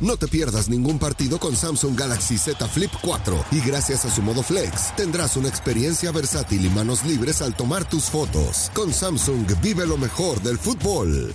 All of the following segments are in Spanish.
No te pierdas ningún partido con Samsung Galaxy Z Flip 4 y gracias a su modo flex tendrás una experiencia versátil y manos libres al tomar tus fotos. Con Samsung vive lo mejor del fútbol.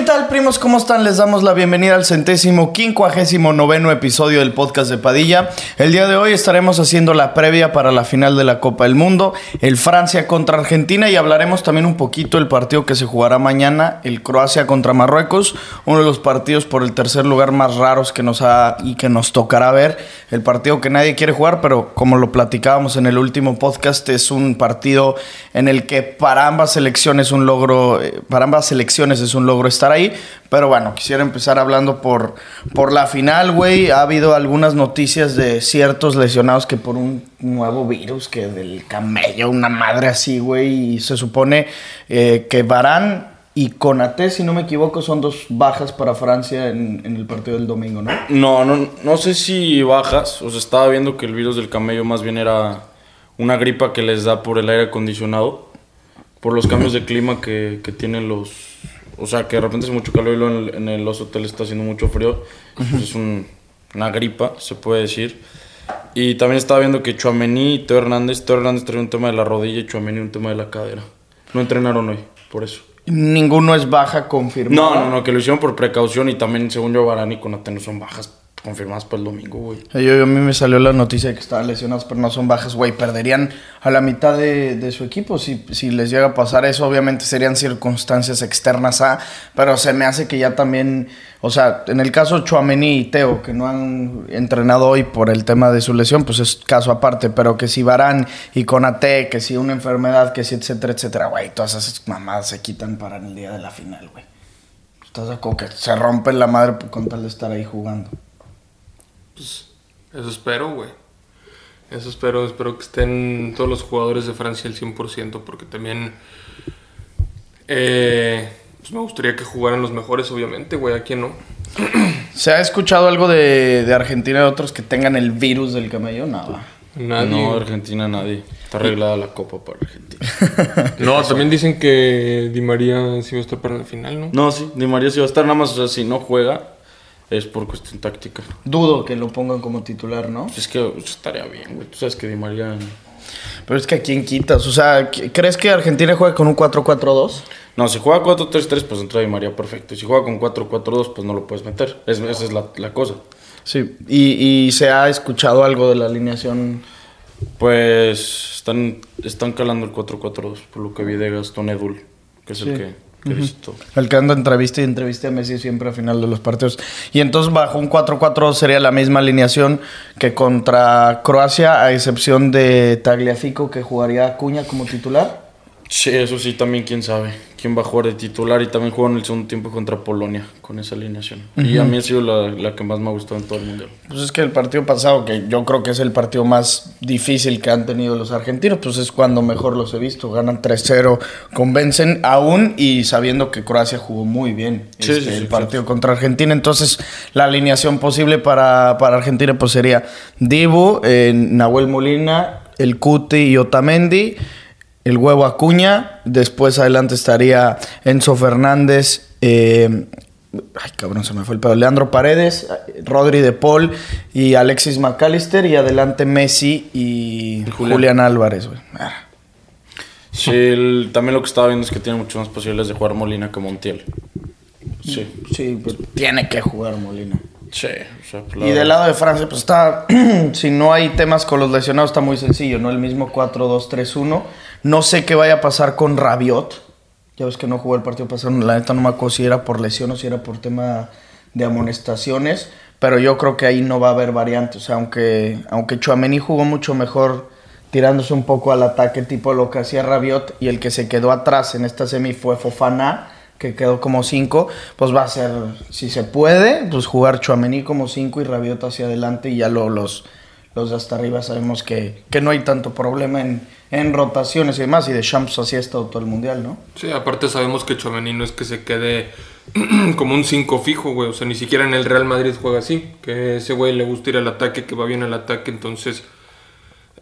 ¿Qué tal, primos? ¿Cómo están? Les damos la bienvenida al centésimo quincuagésimo noveno episodio del podcast de Padilla. El día de hoy estaremos haciendo la previa para la final de la Copa del Mundo, el Francia contra Argentina y hablaremos también un poquito del partido que se jugará mañana, el Croacia contra Marruecos, uno de los partidos por el tercer lugar más raros que nos ha y que nos tocará ver, el partido que nadie quiere jugar, pero como lo platicábamos en el último podcast, es un partido en el que para ambas selecciones un logro, eh, para ambas selecciones es un logro estar ahí. Pero bueno, quisiera empezar hablando por, por la final, güey. Ha habido algunas noticias de ciertos lesionados que por un nuevo virus, que del camello, una madre así, güey. Y se supone eh, que Barán y Conate, si no me equivoco, son dos bajas para Francia en, el partido del domingo, ¿no? No, no, no sé si bajas. O sea, estaba viendo que el virus del camello más bien era una gripa que les da por el aire acondicionado, por los cambios de clima que tienen los, o sea, que de repente hace mucho calor y luego en, el- en los hoteles está haciendo mucho frío. Pues es un- una gripa, se puede decir. Y también estaba viendo que Chuamení y Teo Hernández, Teo Hernández trae un tema de la rodilla y Chuamení un tema de la cadera. No entrenaron hoy, por eso. Ninguno es baja confirmada. No, no, no, que lo hicieron por precaución y también, según yo, Varane y Konate no son bajas confirmadas para el domingo, güey. Yo, a mí me salió la noticia de que estaban lesionados, pero no son bajas, güey. Perderían a la mitad de, su equipo. Si, si les llega a pasar eso, obviamente serían circunstancias externas a. Pero se me hace que ya también. O sea, en el caso Chuamení y Teo, que no han entrenado hoy por el tema de su lesión, pues es caso aparte. Pero que si Barán y Conate, que si una enfermedad, que si etcétera, etcétera, güey. Todas esas mamadas se quitan para el día de la final, güey. Estás acuerdo que se rompen la madre con tal de estar ahí jugando. Eso espero, güey. Eso espero, espero que estén todos los jugadores de Francia al 100%, porque también eh, pues me gustaría que jugaran los mejores, obviamente, güey, ¿a quién no? ¿Se ha escuchado algo de, de Argentina y de otros que tengan el virus del camello? Nada. Nadie. No, No, Argentina nadie. Está arreglada la copa para Argentina. también dicen que Di María sí va a estar para la final, ¿no? No, sí, Di María sí va a estar nada más, o sea, si no juega es por cuestión táctica. Dudo que lo pongan como titular, ¿no? Es que pues, estaría bien, güey. Tú sabes que Di María... Pero es que a quién quitas. O sea, ¿qu- ¿crees que Argentina juega con un 4-4-2? No, si juega 4-3-3, pues entra Di María perfecto. Y si juega con 4-4-2, pues no lo puedes meter. Es- esa es la, la cosa. Sí. Y, y se ha escuchado algo de la alineación. Pues están, están calando el 4-4-2, por lo que vi de Gastón Edul, que es el que, que. El que anda entrevista y entrevista a Messi siempre al final de los partidos. Y entonces bajo un 4-4 sería la misma alineación que contra Croacia, a excepción de Tagliafico que jugaría Acuña como titular. Sí, eso sí, también quién sabe. Quién va a jugar de titular y también jugó en el segundo tiempo contra Polonia con esa alineación. Y a mí ha sido la, la que más me ha gustado en todo el mundial. Pues es que el partido pasado, que yo creo que es el partido más difícil que han tenido los argentinos, pues es cuando mejor los he visto. Ganan 3-0, convencen aún y sabiendo que Croacia jugó muy bien Sí, este, sí, sí, el partido contra Argentina. Entonces, la alineación posible para, para Argentina pues sería Dibu, eh, Nahuel Molina, el Cuti y Otamendi. El huevo Acuña, después adelante estaría Enzo Fernández, eh, Ay, cabrón, se me fue el pedo. Leandro Paredes, Rodri de Paul y Alexis McAllister. Y adelante Messi y Julián, Julián. Álvarez, güey. Ah. Sí, el- también lo que estaba viendo es que tiene mucho más posibilidades de jugar Molina que Montiel. Sí, Sí, pues, tiene que jugar Molina. Sí. Y del lado de Francia, pues está. si no hay temas con los lesionados, está muy sencillo, ¿no? El mismo 4-2-3-1. No sé qué vaya a pasar con Rabiot. Ya ves que no jugó el partido pasado. La neta no me acuerdo si era por lesión o si era por tema de amonestaciones. Pero yo creo que ahí no va a haber variantes. O sea, aunque, aunque Chouameni jugó mucho mejor tirándose un poco al ataque, tipo lo que hacía Rabiot, y el que se quedó atrás en esta semi fue Fofana. Que quedó como 5, pues va a ser, si se puede, pues jugar Chuamení como 5 y Rabiot hacia adelante y ya lo, los, los de hasta arriba sabemos que, que no hay tanto problema en, en rotaciones y demás, y de Champs así ha estado todo el mundial, ¿no? Sí, aparte sabemos que Chouameni no es que se quede como un 5 fijo, güey. O sea, ni siquiera en el Real Madrid juega así. Que ese güey le gusta ir al ataque, que va bien al ataque. Entonces,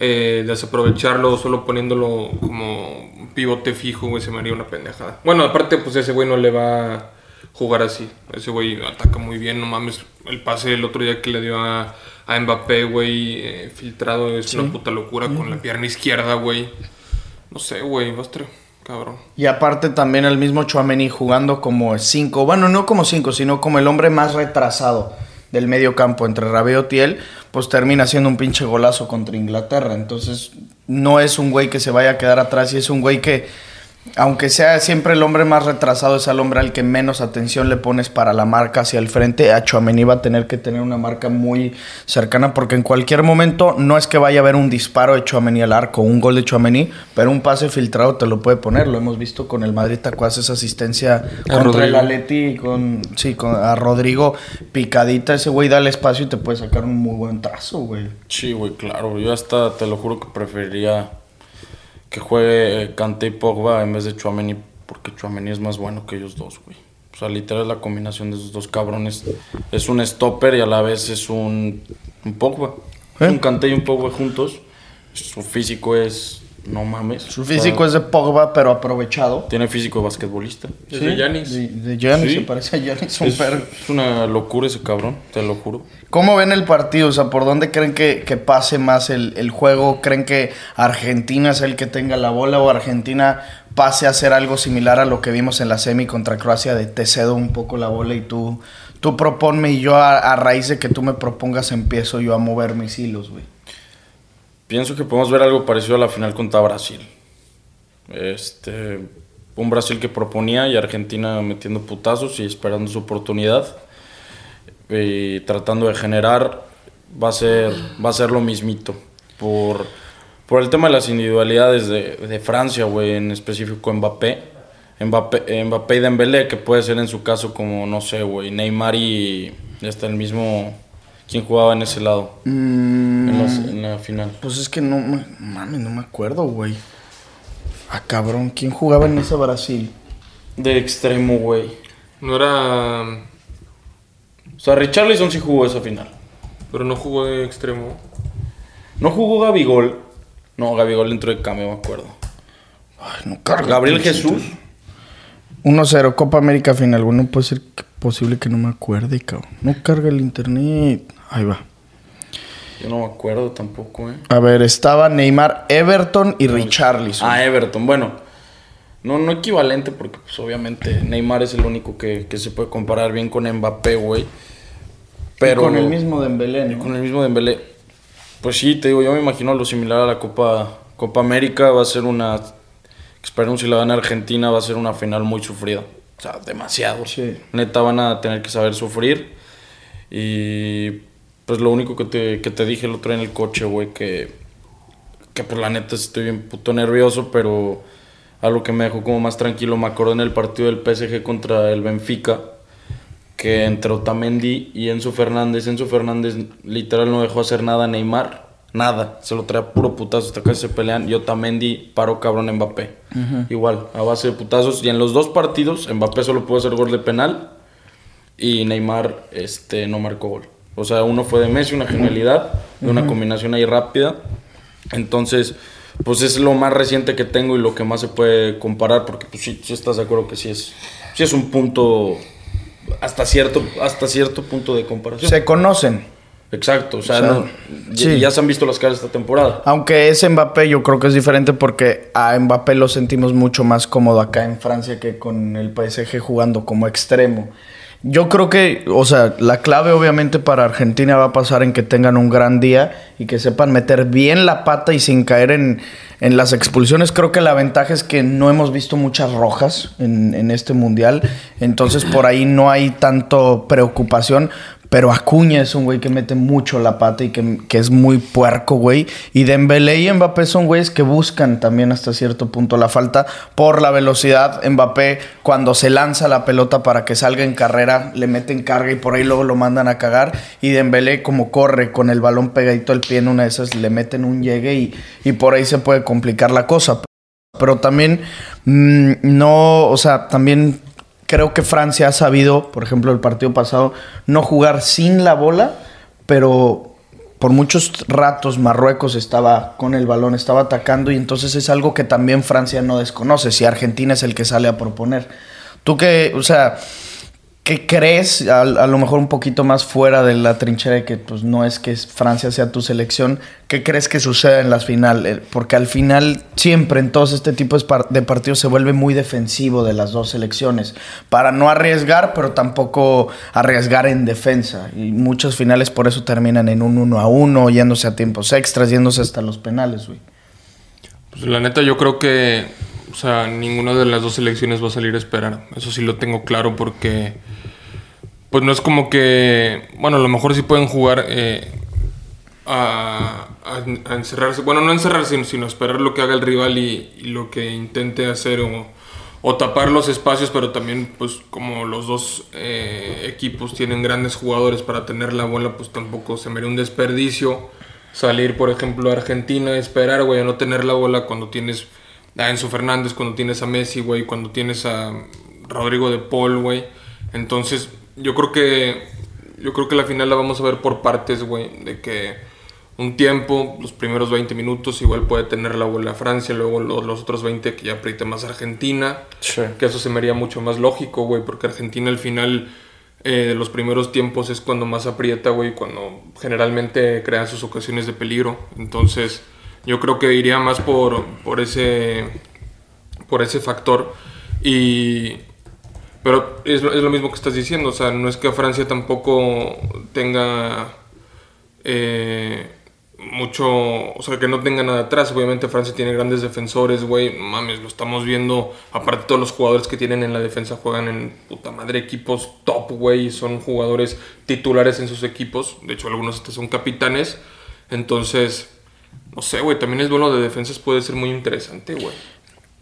eh, desaprovecharlo solo poniéndolo como pivote fijo, güey, se me haría una pendejada. Bueno, aparte, pues ese güey no le va a jugar así. Ese güey ataca muy bien, no mames. El pase el otro día que le dio a, a Mbappé, güey, eh, filtrado, es una puta locura con la pierna izquierda, güey. No sé, güey, va a estar cabrón. Y aparte también el mismo Chouameni jugando como 5, bueno, no como 5, sino como el hombre más retrasado del medio campo entre Rabiot y él, pues termina siendo un pinche golazo contra Inglaterra. Entonces, no es un güey que se vaya a quedar atrás y es un güey que, aunque sea siempre el hombre más retrasado, es el hombre al que menos atención le pones para la marca hacia el frente. A Chouameni va a tener que tener una marca muy cercana porque en cualquier momento no es que vaya a haber un disparo de Chouameni al arco, un gol de Chouameni, pero un pase filtrado te lo puede poner. Lo hemos visto con el Madrid Tacuas, esa asistencia contra Rodrigo. el Atleti y con, sí, con a Rodrigo picadita. Ese güey da el espacio y te puede sacar un muy buen trazo, güey. Sí, güey, claro. Yo hasta te lo juro que preferiría que juegue Kanté y Pogba en vez de Chouameni, porque Chouameni es más bueno que ellos dos, güey. O sea, literal la combinación de esos dos cabrones es un stopper y a la vez es un, un Pogba. ¿Eh? Un Kanté y un Pogba juntos. Su físico es... No mames. Su físico es de Pogba, pero aprovechado. Tiene físico de basquetbolista. Es de Giannis. De, de Giannis, Sí. se parece a Giannis un Es, es una locura ese cabrón, te lo juro. ¿Cómo ven el partido? O sea, ¿por dónde creen que, que pase más el, el juego? ¿Creen que Argentina es el que tenga la bola o Argentina pase a hacer algo similar a lo que vimos en la semi contra Croacia de te cedo un poco la bola y tú, tú proponme y yo a, a raíz de que tú me propongas empiezo yo a mover mis hilos, güey? Pienso que podemos ver algo parecido a la final contra Brasil. Este, un Brasil que proponía y Argentina metiendo putazos y esperando su oportunidad y tratando de generar va a ser va a ser lo mismito por por el tema de las individualidades de, de Francia, güey, en específico Mbappé. Mbappé, Mbappé y Dembélé, que puede ser en su caso como, no sé, güey, Neymar y hasta el mismo... ¿Quién jugaba en ese lado? En, las- en la final. Pues es que no, me- mames, no me acuerdo, güey. Ah, cabrón, ¿quién jugaba en ese Brasil? De extremo, güey. No era. O sea, Richarlison sí jugó esa final. Pero no jugó de extremo. No jugó Gabigol. No, Gabigol entró de cambio, me acuerdo. Ay, no carga. Gabriel Jesús. 1-0, Copa América final. Bueno, puede ser que- posible que no me acuerde, cabrón. No carga el internet. Ahí va. Yo no me acuerdo tampoco, eh. A ver, estaba Neymar, Everton y Richarlison. Ah, Everton. Bueno, no, no equivalente porque pues obviamente Neymar es el único que, que se puede comparar bien con Mbappé, güey. Pero Y con el mismo Dembélé, ¿no? con el mismo Dembélé. Pues sí, te digo, yo me imagino lo similar a la Copa, Copa América. Va a ser una... Esperemos si la gana Argentina, va a ser una final muy sufrida. O sea, demasiado. Sí. Neta van a tener que saber sufrir. Y pues lo único que te, que te dije el otro día en el coche, güey, que, que pues la neta estoy bien puto nervioso, pero algo que me dejó como más tranquilo, me acordé en el partido del PSG contra el Benfica, que entre Otamendi y Enzo Fernández, Enzo Fernández literal no dejó hacer nada a Neymar, nada, se lo traía puro putazo hasta casi se pelean y Otamendi paró cabrón a Mbappé. Igual, a base de putazos y en los dos partidos Mbappé solo pudo hacer gol de penal y Neymar este no marcó gol. O sea, uno fue de Messi, una genialidad, de una combinación ahí rápida. Entonces, pues es lo más reciente que tengo y lo que más se puede comparar, porque pues sí, sí estás de acuerdo que sí es, sí es un punto hasta cierto, hasta cierto punto de comparación. Se conocen. Exacto, o sea, O sea, no- ya- sí. ya se han visto las caras esta temporada. Aunque es Mbappé, yo creo que es diferente porque a Mbappé lo sentimos mucho más cómodo acá en Francia que con el PSG jugando como extremo. Yo creo que, o sea, la clave obviamente para Argentina va a pasar en que tengan un gran día y que sepan meter bien la pata y sin caer en, en las expulsiones. Creo que la ventaja es que no hemos visto muchas rojas en, en este mundial, entonces por ahí no hay tanto preocupación. Pero Acuña es un güey que mete mucho la pata y que, que, es muy puerco, güey. Y Dembélé y Mbappé son güeyes que buscan también hasta cierto punto la falta por la velocidad. Mbappé, cuando se lanza la pelota para que salga en carrera, le meten carga y por ahí luego lo mandan a cagar. Y Dembélé, como corre con el balón pegadito al pie en una de esas, le meten un llegue y, y por ahí se puede complicar la cosa. Pero también mmm, no, o sea, también creo que Francia ha sabido, por ejemplo, el partido pasado, no jugar sin la bola, pero por muchos ratos Marruecos estaba con el balón, estaba atacando y entonces es algo que también Francia no desconoce, si Argentina es el que sale a proponer. Tú que, o sea, ¿qué crees? A, lo mejor un poquito más fuera de la trinchera de que pues no es que Francia sea tu selección, ¿qué crees que suceda en las finales? Porque al final siempre en todos este tipo de partidos se vuelve muy defensivo de las dos selecciones, para no arriesgar, pero tampoco arriesgar en defensa. Y muchas finales por eso terminan en un uno a uno, yéndose a tiempos extras, yéndose hasta los penales, güey. Pues la neta yo creo que o sea, ninguna de las dos selecciones va a salir a esperar. Eso sí lo tengo claro porque, pues no es como que, bueno, a lo mejor sí pueden jugar eh, a, encerrarse. Bueno, no encerrarse, sino, esperar lo que haga el rival y, lo que intente hacer o, o, tapar los espacios, pero también, pues como los dos eh, equipos tienen grandes jugadores para tener la bola, pues tampoco se me haría un desperdicio salir, por ejemplo, a Argentina, esperar, güey, a no tener la bola cuando tienes a Enzo Fernández, cuando tienes a Messi, güey, cuando tienes a Rodrigo de Paul, güey. Entonces, yo creo que yo creo que la final la vamos a ver por partes, güey, de que un tiempo, los primeros 20 minutos igual puede tener la bola Francia, luego los, los otros 20 que ya apriete más Argentina, Sí. que eso se me haría mucho más lógico, güey, porque Argentina al final eh, los primeros tiempos es cuando más aprieta, güey, cuando generalmente crean sus ocasiones de peligro. Entonces, yo creo que iría más por, por ese por ese factor y pero es, lo- mismo que estás diciendo, o sea, no es que Francia tampoco tenga eh, mucho, o sea, que no tenga nada atrás. Obviamente Francia tiene grandes defensores, güey, mames, lo estamos viendo. Aparte todos los jugadores que tienen en la defensa juegan en puta madre equipos top, güey, son jugadores titulares en sus equipos. De hecho, algunos son capitanes. Entonces, no sé, güey, también el duelo de defensas puede ser muy interesante, güey.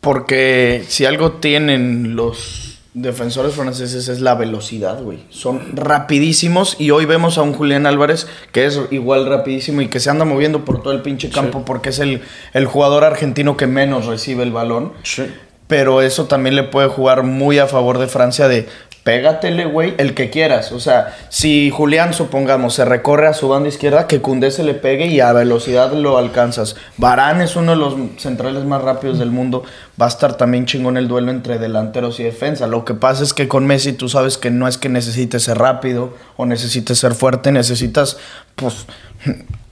Porque si algo tienen los defensores franceses es la velocidad, güey. Son rapidísimos y hoy vemos a un Julián Álvarez que es igual rapidísimo y que se anda moviendo por todo el pinche campo porque es el, el jugador argentino que menos recibe el balón. Sí. Pero eso también le puede jugar muy a favor de Francia de pégatele, güey, el que quieras. O sea, si Julián, supongamos, se recorre a su banda izquierda, que Cundé se le pegue y a velocidad lo alcanzas. Barán es uno de los centrales más rápidos del mundo. Va a estar también chingón el duelo entre delanteros y defensa. Lo que pasa es que con Messi tú sabes que no es que necesites ser rápido o necesites ser fuerte, necesitas, pues,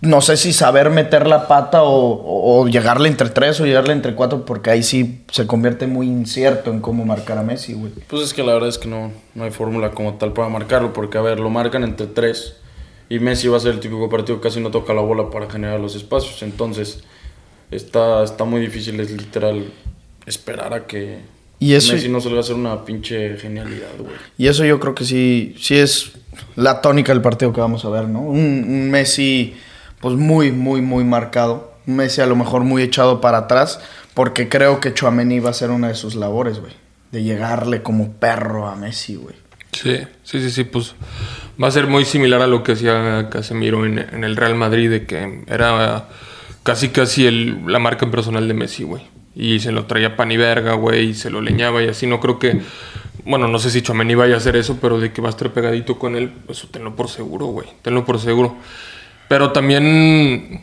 no sé si saber meter la pata o, o- o llegarle entre tres o llegarle entre cuatro, porque ahí sí se convierte muy incierto en cómo marcar a Messi, güey. Pues es que la verdad es que no, no hay fórmula como tal para marcarlo, porque a ver, lo marcan entre tres y Messi va a ser el típico partido que casi no toca la bola para generar los espacios, entonces está, está muy difícil, es literal esperar a que Y eso- Messi no se le va a hacer una pinche genialidad, güey. Y eso yo creo que sí, sí es la tónica del partido que vamos a ver, ¿no? Un, un Messi, pues muy, muy, muy marcado. Messi a lo mejor muy echado para atrás, porque creo que Chouameni va a ser una de sus labores, güey. De llegarle como perro a Messi, güey. Sí, sí, sí, sí, pues va a ser muy similar a lo que hacía Casemiro en, el Real Madrid, de que era casi casi el, la marca personal de Messi, güey. Y se lo traía pan y verga, güey, y se lo leñaba y así. No creo que, bueno, no sé si Chouameni vaya a hacer eso, pero de que va a estar pegadito con él, eso tenlo por seguro, güey. Tenlo por seguro. Pero también,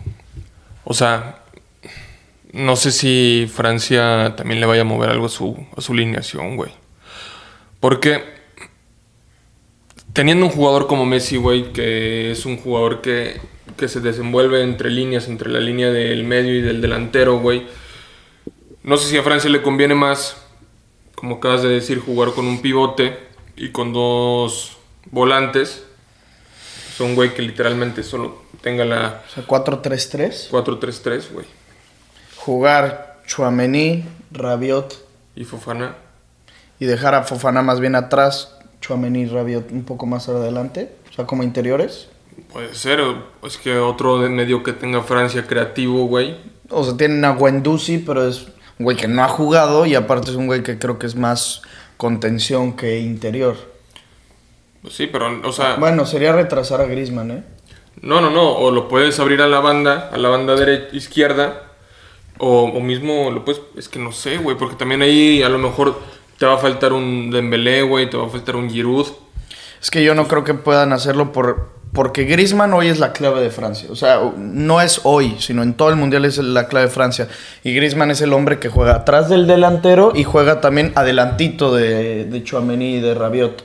o sea, no sé si Francia también le vaya a mover algo a su, a su alineación, güey. Porque teniendo un jugador como Messi, güey, que es un jugador que, que se desenvuelve entre líneas, entre la línea del medio y del delantero, güey. No sé si a Francia le conviene más, como acabas de decir, jugar con un pivote y con dos volantes. Son güey que literalmente solo tenga la O sea, 4-3-3. 4-3-3, güey. Jugar Chouameni, Rabiot Y Fofana. y dejar a Fofana más bien atrás, Chouameni y Rabiot un poco más adelante. O sea, como interiores. Puede ser, o- es que otro de medio que tenga Francia creativo, güey. O sea, tienen a Guendouzi, pero es un güey que no ha jugado y aparte es un güey que creo que es más contención que interior. Pues sí, pero, o sea, Bueno, sería retrasar a Griezmann, ¿eh? no, no, no, o lo puedes abrir a la banda, a la banda derecha, izquierda, o, o mismo lo puedes, es que no sé, güey, porque también ahí a lo mejor te va a faltar un Dembélé, güey, te va a faltar un Giroud. Es que yo no creo que puedan hacerlo por, porque Griezmann hoy es la clave de Francia. O sea, no es hoy, sino en todo el mundial es la clave de Francia. Y Griezmann es el hombre que juega atrás del delantero y juega también adelantito de, de Chouameni y de Rabiot.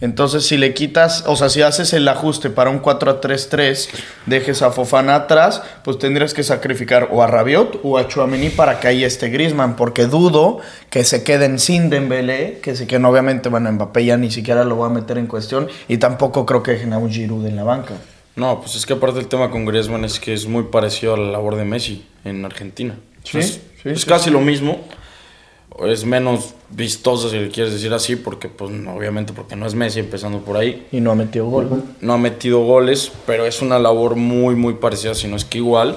Entonces, si le quitas, o sea, si haces el ajuste para un 4-3-3, dejes a Fofana atrás, pues tendrías que sacrificar o a Rabiot o a Chouameni para que ahí esté Griezmann, porque dudo que se queden sin Dembélé, que se queden obviamente, bueno, Mbappé ya ni siquiera lo va a meter en cuestión, y tampoco creo que dejen a un Giroud en la banca. No, pues es que aparte el tema con Griezmann es que es muy parecido a la labor de Messi en Argentina. Sí, es sí, es sí, casi lo mismo. Es menos vistoso, si le quieres decir así, porque, pues, obviamente, porque no es Messi, empezando por ahí. Y no ha metido gol. No ha metido goles, pero es una labor muy, muy parecida, si no es que igual,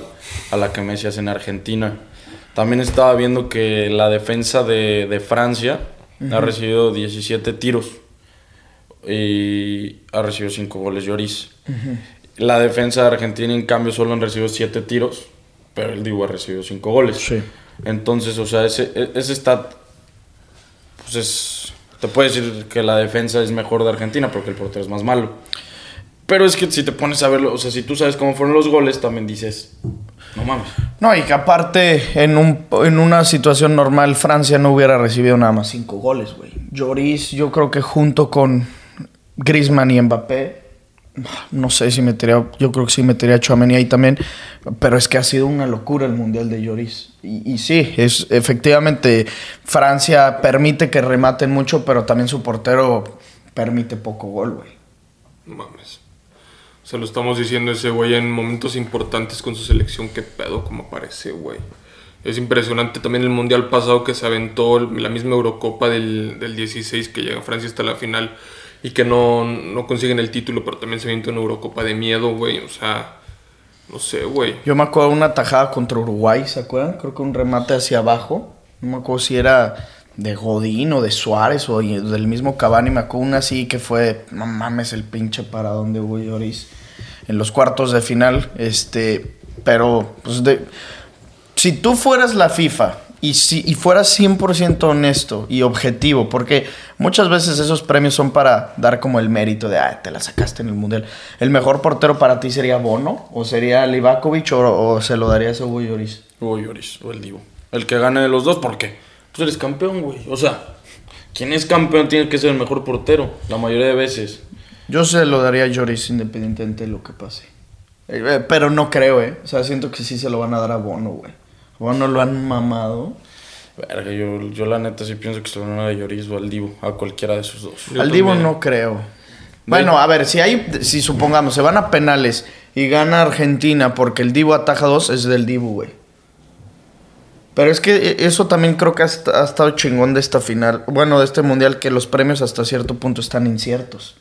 a la que Messi hace en Argentina. También estaba viendo que la defensa de, de Francia ha recibido 17 tiros y ha recibido 5 goles Lloris. La defensa de Argentina, en cambio, solo han recibido 7 tiros, pero el Dibu ha recibido 5 goles. Sí. Entonces, o sea, ese, e- ese stat, pues es, te puede decir que la defensa es mejor de Argentina porque el portero es más malo. Pero es que si te pones a verlo, o sea, si tú sabes cómo fueron los goles, también dices, no mames. No, y que aparte, en, un, en una situación normal, Francia no hubiera recibido nada más cinco goles, güey. Lloris, yo creo que junto con Griezmann y Mbappé, no sé si metería, yo creo que sí metería a Chouameni ahí también, pero es que ha sido una locura el Mundial de Lloris. Y, sí, es, efectivamente, Francia permite que rematen mucho, pero también su portero permite poco gol, güey. Mames. Se lo estamos diciendo a ese güey en momentos importantes con su selección. Qué pedo como aparece, güey. Es impresionante también el mundial pasado que se aventó la misma Eurocopa del, del 16 que llega Francia hasta la final y que no, no consiguen el título, pero también se aventó una Eurocopa de miedo, güey. O sea, no sé, güey. Yo me acuerdo de una tajada contra Uruguay, ¿se acuerdan? Creo que un remate hacia abajo. No me acuerdo si era de Godín o de Suárez o del mismo Cavani. Me acuerdo una así que fue, no mames, el pinche paradón de Hugo Lloris en los cuartos de final. Este, pero, pues, de, si tú fueras la FIFA y, si, y fueras 100% honesto y objetivo, porque muchas veces esos premios son para dar como el mérito de, ah, te la sacaste en el Mundial. ¿El mejor portero para ti sería Bono? ¿O sería Livakovic? ¿O, o se lo darías a Hugo Lloris? O Lloris, o el Divo. El que gane de los dos, ¿por qué? Pues eres campeón, güey. O sea, quien es campeón tiene que ser el mejor portero, la mayoría de veces. Yo se lo daría a Lloris independientemente de lo que pase. Eh, eh, pero no creo, ¿eh? O sea, siento que sí se lo van a dar a Bono, güey. Bono lo han mamado. Verga, yo, yo la neta sí pienso que se lo van a Lloris o al Divo, a cualquiera de esos dos. Yo Al Divo también. no creo. Bueno, a ver, si hay, si supongamos, se van a penales y gana Argentina porque el Divo ataja dos, es del Divo, güey. Pero es que eh, eso también creo que ha estado chingón de esta final, bueno, de este mundial, que los premios hasta cierto punto están inciertos.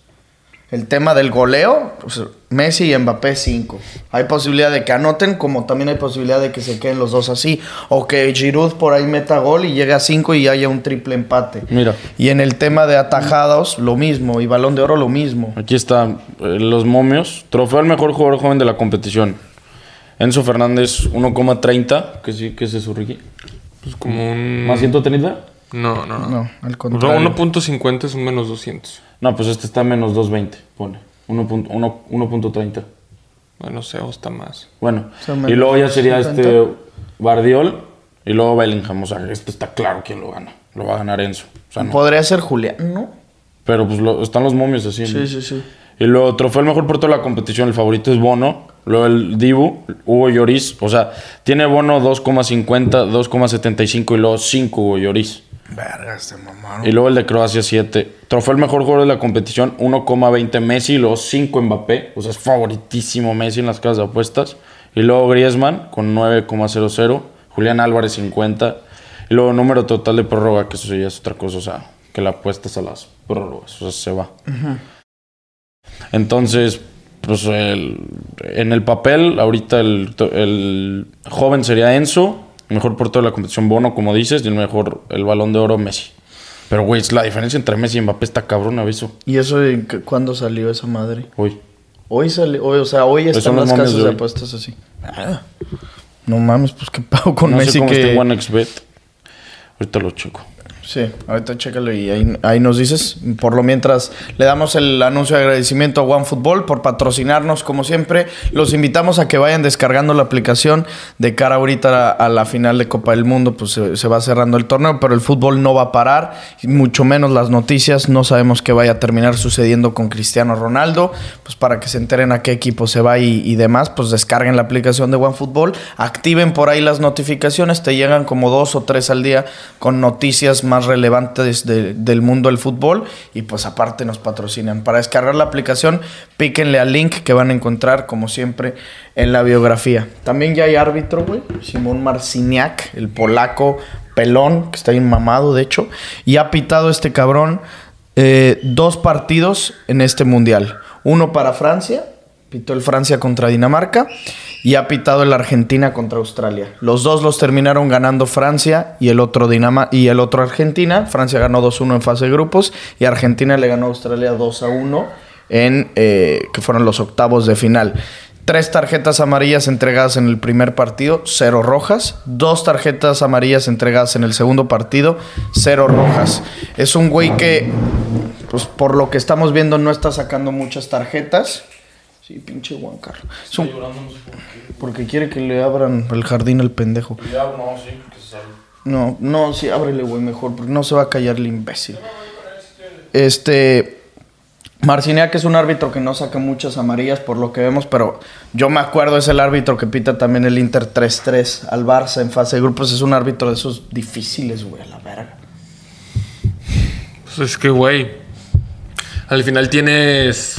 El tema del goleo, pues, Messi y Mbappé 5. Hay posibilidad de que anoten, como también hay posibilidad de que se queden los dos así. O que Giroud por ahí meta gol y llegue a 5 y haya un triple empate. Mira. Y en el tema de atajados, lo mismo. Y balón de oro, lo mismo. Aquí están eh, los momios. Trofeo al mejor jugador joven de la competición. Enzo Fernández 1,30. ¿Qué, sí, ¿Qué es eso, Ricky? Pues como un... ¿Más 130? No, no, no. No, al contrario. 1.50 es un menos 200. No, pues este está menos 220, pone. 1.1 1.30. Bueno, sé, o está más. Bueno, O sea, y luego ya sería 50. este Bardiol y luego Bellingham. O sea, este está claro quién lo gana. Lo va a ganar Enzo. O sea, no. Podría ser Julián, ¿no? Pero pues lo- están los momios así. ¿no? Sí, sí, sí. Y luego trofeo el mejor portero de la competición. El favorito es Bono. Luego el Dibu, Hugo Lloris. O sea, tiene Bono 2,50, 2,75 y luego 5 Hugo Lloris. Verga, este mamaron. Y luego el de Croacia 7. Trofeo el mejor jugador de la competición, 1,20 Messi y luego 5 Mbappé. O sea, es favoritísimo Messi en las casas de apuestas. Y luego Griezmann con 9,00. Julián Álvarez 50. Y luego número total de prórroga, que eso ya es otra cosa. O sea, que la apuestas a las prórrogas. O sea, se va. Entonces, pues el- en el papel, ahorita el, el joven sería Enzo, mejor portero de la competición Bono, como dices, y el mejor, el balón de oro Messi. Pero, güey, es la diferencia entre Messi y Mbappé está cabrón, aviso. ¿Y eso cuándo salió esa madre? Hoy. Hoy salió, hoy, o sea, hoy Pues están las casas de de apuestas así. Ah, no mames, pues qué pago con no Messi sé cómo que... está en OneXBet. Ahorita lo checo. Sí, ahorita chécalo y ahí, nos dices. Por lo mientras le damos el anuncio de agradecimiento a OneFootball por patrocinarnos como siempre. Los invitamos a que vayan descargando la aplicación de cara ahorita a, la final de Copa del Mundo. Pues se, va cerrando el torneo, pero el fútbol no va a parar, mucho menos las noticias. No sabemos qué vaya a terminar sucediendo con Cristiano Ronaldo. Pues para que se enteren a qué equipo se va y, y demás, pues descarguen la aplicación de OneFootball, activen por ahí las notificaciones, te llegan como dos o tres al día con noticias más relevantes de- del mundo del fútbol y pues aparte nos patrocinan. Para descargar la aplicación, píquenle al link que van a encontrar como siempre en la biografía. También ya hay árbitro, güey, Simón Marciniak, el polaco pelón, que está bien mamado de hecho, y ha pitado este cabrón eh, dos partidos en este mundial. Uno para Francia, pitó el Francia contra Dinamarca y ha pitado el Argentina contra Australia. Los dos los terminaron ganando Francia y el otro Dinama y el otro Argentina. Francia ganó 2-1 en fase de grupos y Argentina le ganó a Australia 2-1 en eh, que fueron los octavos de final. Tres tarjetas amarillas entregadas en el primer partido, cero rojas. Dos tarjetas amarillas entregadas en el segundo partido, cero rojas. Es un güey que, pues por lo que estamos viendo, no está sacando muchas tarjetas. Sí, pinche Juan Carlos. Es un- porque quiere que le abran el jardín al pendejo. No, no, sí, ábrele, güey, mejor, porque no se va a callar el imbécil. Este. Marciniak es un árbitro que no saca muchas amarillas por lo que vemos, pero yo me acuerdo es el árbitro que pita también el Inter 3-3 al Barça en fase de grupos. Es un árbitro de esos difíciles, güey, a la verga. Pues es que, güey, al final tienes,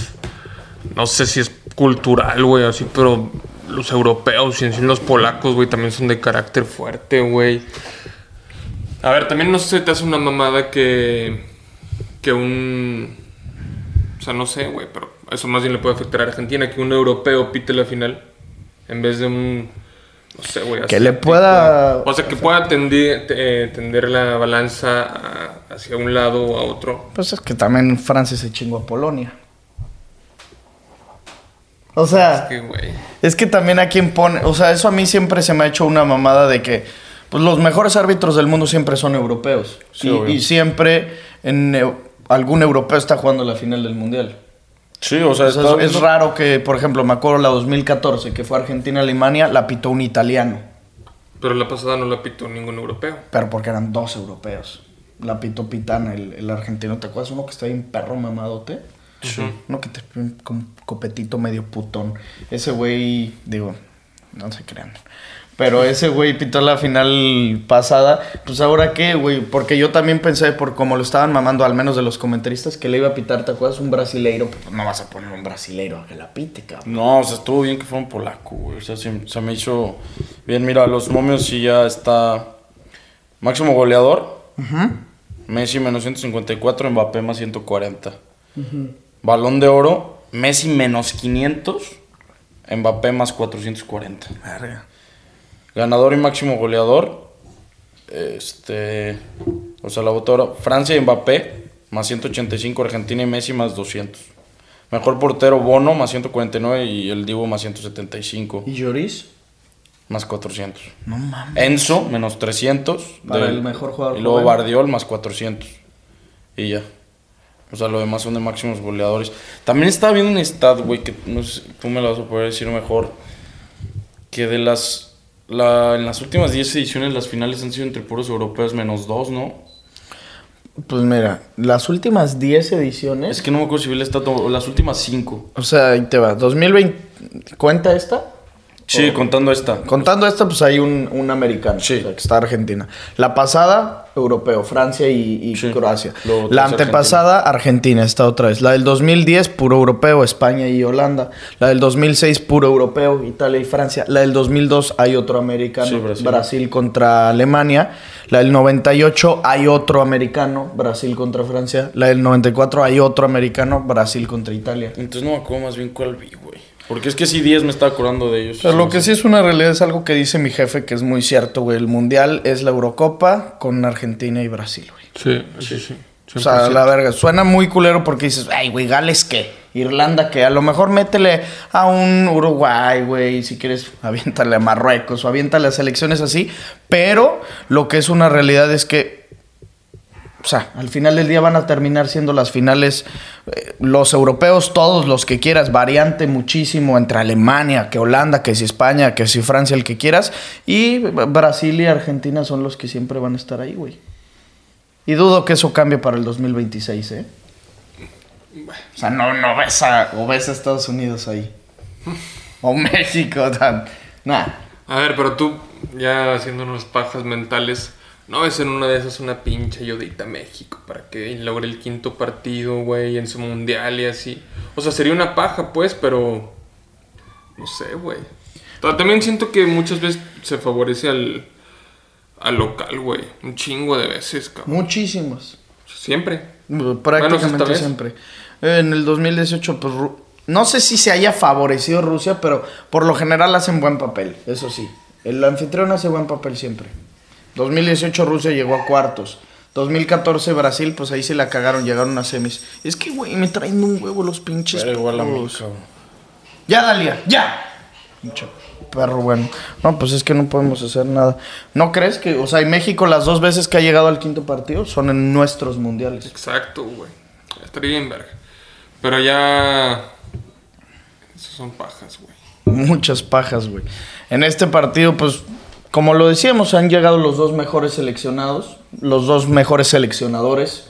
no sé si es cultural, güey, así, pero los europeos y en sí los polacos, güey, también son de carácter fuerte, güey. A ver, también no sé te hace una mamada que, que un, o sea, no sé, güey, pero eso más bien le puede afectar a Argentina, que un europeo pite la final en vez de un, no sé, güey. Que le pueda- O sea, que pueda tender, eh, tender la balanza a- hacia un lado o a otro. Pues es que también Francia se chingó a Polonia. O sea, Que, güey. es que también a quien pone. O sea, eso a mí siempre se me ha hecho una mamada de que. Pues los mejores árbitros del mundo siempre son europeos. Sí, y, y siempre en algún europeo está jugando la final del mundial. Sí, o sea, O sea, está- es, es raro que, por ejemplo, me acuerdo la 2014, que fue Argentina-Alemania, la pitó un italiano. Pero la pasada no la pitó ningún europeo. Pero porque eran dos europeos. La pitó Pitana, el, el argentino. ¿Te acuerdas? Uno que está bien perro mamadote. Sí. Uno que te con copetito medio putón. Ese güey, digo, no se crean. Pero ese güey pitó la final pasada. Pues ahora qué, güey. Porque yo también pensé, por como lo estaban mamando, al menos de los comentaristas, que le iba a pitar, ¿te acuerdas? Un brasileiro. Pues no vas a poner un brasileiro a que la pite, cabrón. No, o sea, estuvo bien que fuera un polaco, güey. O sea, se, se me hizo bien. Mira, los momios sí ya está. Máximo goleador. Messi menos 154, Mbappé más 140. Balón de oro, Messi menos 500, Mbappé más 440. Ganador y máximo goleador. Este. O sea, la votora. Francia y Mbappé más 185, Argentina y Messi más 200. Mejor portero Bono más 149 y el Divo más 175, ¿Y Lloris? más 400. No mames. Enzo menos 300. Para el mejor jugador Y luego joven. Bardiol más 400. Y ya. O sea, lo demás son de máximos goleadores. También estaba viendo un stat, güey, que no sé, tú me lo vas a poder decir mejor. Que de las. La, en las últimas 10 ediciones, las finales han sido entre puros europeos menos 2, ¿no? Pues mira, las últimas 10 ediciones. Es que no me acuerdo si vi el stat las últimas 5. O sea, ahí te va. 2020. ¿Cuenta esta? Sí, contando esta. Contando esta, pues hay un, un americano. Sí. o sea, que está Argentina. La pasada, europeo, Francia y, y Sí. Croacia. La antepasada, Argentina. está otra vez. La del 2010, puro europeo, España y Holanda. La del 2006, puro europeo, Italia y Francia. La del 2002, hay otro americano, Sí, Brasil. Brasil contra Alemania. La del 98, hay otro americano, Brasil contra Francia. La del 94, hay otro americano, Brasil contra Italia. Entonces no me acuerdo más bien cuál vi, güey. Porque es que sí, 10 me estaba acordando de ellos. Pero lo que sí es una realidad es algo que dice mi jefe que es muy cierto, güey. El mundial es la Eurocopa con Argentina y Brasil, güey. Sí, sí, sí. O sea, 100%. la verga. Suena muy culero porque dices, ay, güey, Gales qué. Irlanda qué. A lo mejor métele a un Uruguay, güey. Si quieres, aviéntale a Marruecos o aviéntale a selecciones así. Pero lo que es una realidad es que o sea, al final del día van a terminar siendo las finales eh, los europeos, todos los que quieras, variante muchísimo entre Alemania, que Holanda, que si España, que si Francia, el que quieras. Y Brasil y Argentina son los que siempre van a estar ahí, güey. Y dudo que eso cambie para el 2026, ¿eh? O sea, no, no ves a, o ves a Estados Unidos ahí. O México, tan. Nah. A ver, pero tú, ya haciendo unas pajas mentales, no ves en una de esas una pinche ayudita a México para que logre el quinto partido, güey, en su mundial y así. O sea, sería una paja, pues, pero. No sé, güey. Ta- También siento que muchas veces se favorece al, al local, güey. Un chingo de veces, cabrón. Muchísimos. Siempre. Prácticamente siempre. En el 2018, pues Ru- no sé si se haya favorecido Rusia, pero por lo general hacen buen papel, eso sí. El anfitrión hace buen papel siempre. 2018 Rusia llegó a cuartos. 2014 Brasil, pues ahí se la cagaron, llegaron a semis. Es que, güey, me traen un huevo los pinches. Pero igual a mí. Ya, Dalia, ya. Pinche perro bueno. No, pues es que no podemos hacer nada. ¿No crees que, o sea, en México las dos veces que ha llegado al quinto partido son en nuestros mundiales? Exacto, güey. Estaría. Pero ya. Esas son pajas, güey. Muchas pajas, güey. En este partido, pues, como lo decíamos, han llegado los dos mejores seleccionados, los dos mejores seleccionadores,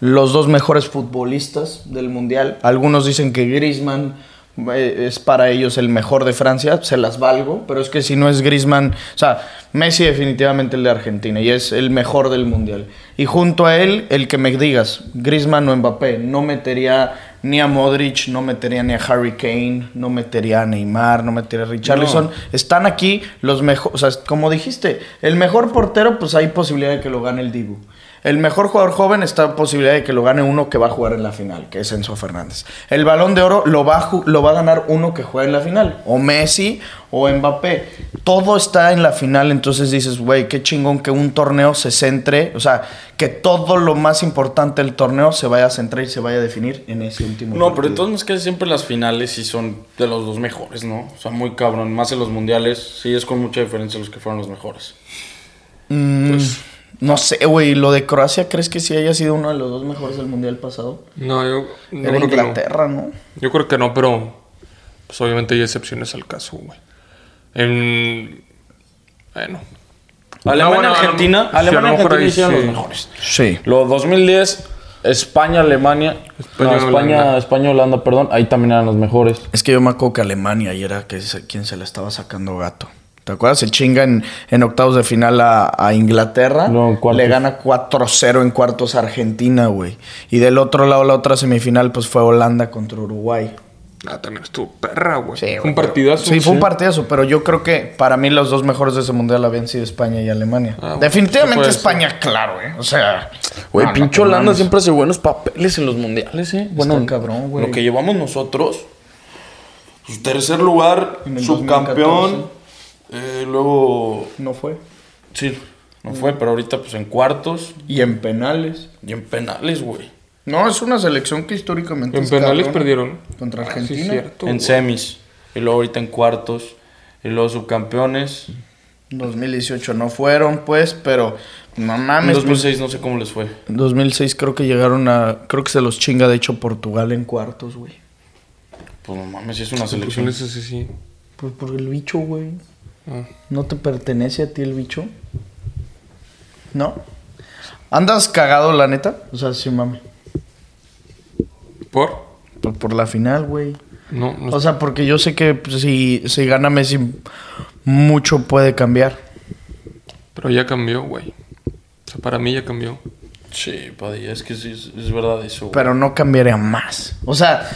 los dos mejores futbolistas del Mundial. Algunos dicen que Griezmann es para ellos el mejor de Francia, se las valgo, pero es que si no es Griezmann, o sea, Messi definitivamente el de Argentina y es el mejor del Mundial. Y junto a él, el que me digas, Griezmann o Mbappé, no metería ni a Modric, no metería ni a Harry Kane, no metería a Neymar, no metería a Richarlison. Están aquí los mejores, o sea, como dijiste, el mejor portero, pues hay posibilidad de que lo gane el Dibu. El mejor jugador joven está en posibilidad de que lo gane uno que va a jugar en la final, que es Enzo Fernández. El balón de oro lo va, a lo va a ganar uno que juega en la final, o Messi o Mbappé. Todo está en la final, entonces dices, güey, qué chingón que un torneo se centre, o sea, que todo lo más importante del torneo se vaya a centrar y se vaya a definir en ese último No, pero partido. entonces es que siempre las finales sí son de los dos mejores, ¿no? O sea, muy cabrón. Más en los mundiales, sí es con mucha diferencia los que fueron los mejores. Mm, no sé, güey, lo de Croacia, ¿crees que sí haya sido uno de los dos mejores del mundial pasado? No, yo. yo Era creo que no. Inglaterra, ¿no? Yo creo que no, pero. Pues obviamente hay excepciones al caso, güey. En. Bueno. Alemania, bueno, Argentina. sí, Alemania, mejor Argentina hicieron sí. los mejores. Sí. Lo 2010, España, Alemania. España, no, España, Holanda. España, Holanda, perdón. Ahí también eran los mejores. Es que yo me acuerdo que Alemania y era que quien se la estaba sacando gato. ¿Te acuerdas? Se chinga en, en octavos de final a, a Inglaterra. No, en cuartos. Le gana 4-0 en cuartos a Argentina, güey. Y del otro lado, la otra semifinal, pues fue Holanda contra Uruguay. Ah, también estuvo perra, güey. Sí, Fue un partidazo. Sí, fue un partidazo, pero yo creo que para mí los dos mejores de ese mundial habían sido España y Alemania. Ah, Definitivamente España, claro, güey. O sea, Güey, no, pinche Holanda siempre hace buenos papeles en los mundiales, ¿eh? Bueno, cabrón, güey. Lo que llevamos nosotros. Pues, tercer lugar, En el subcampeón. Eh, luego. No fue. Sí, no fue, pero ahorita pues en cuartos Y en penales. y en penales, güey. No, es una selección que históricamente. En es penales perdieron. Contra Ah, sí, Argentina. cierto, en güey. semis. Y luego ahorita en cuartos. Y luego subcampeones. 2018 no fueron, pues, pero no En mames. 2006 no sé cómo les fue. pues, 2006 creo que llegaron a. Creo que se los chinga, de hecho, Portugal en cuartos, güey. Pues no mames, es una Pues selección. en ese sí, sí. Pues por el bicho, güey. Ah. ¿No te pertenece a ti el bicho? ¿No? ¿Andas cagado, la neta? O sea, sí, mami. ¿Por? Por, por la final, güey. No, no O sea, porque yo sé que pues, si, si gana Messi, mucho puede cambiar. pero ya cambió, güey. O sea, para mí ya cambió. Sí, Padilla, es que sí, es, es verdad eso. güey. Pero no cambiaría más. O sea,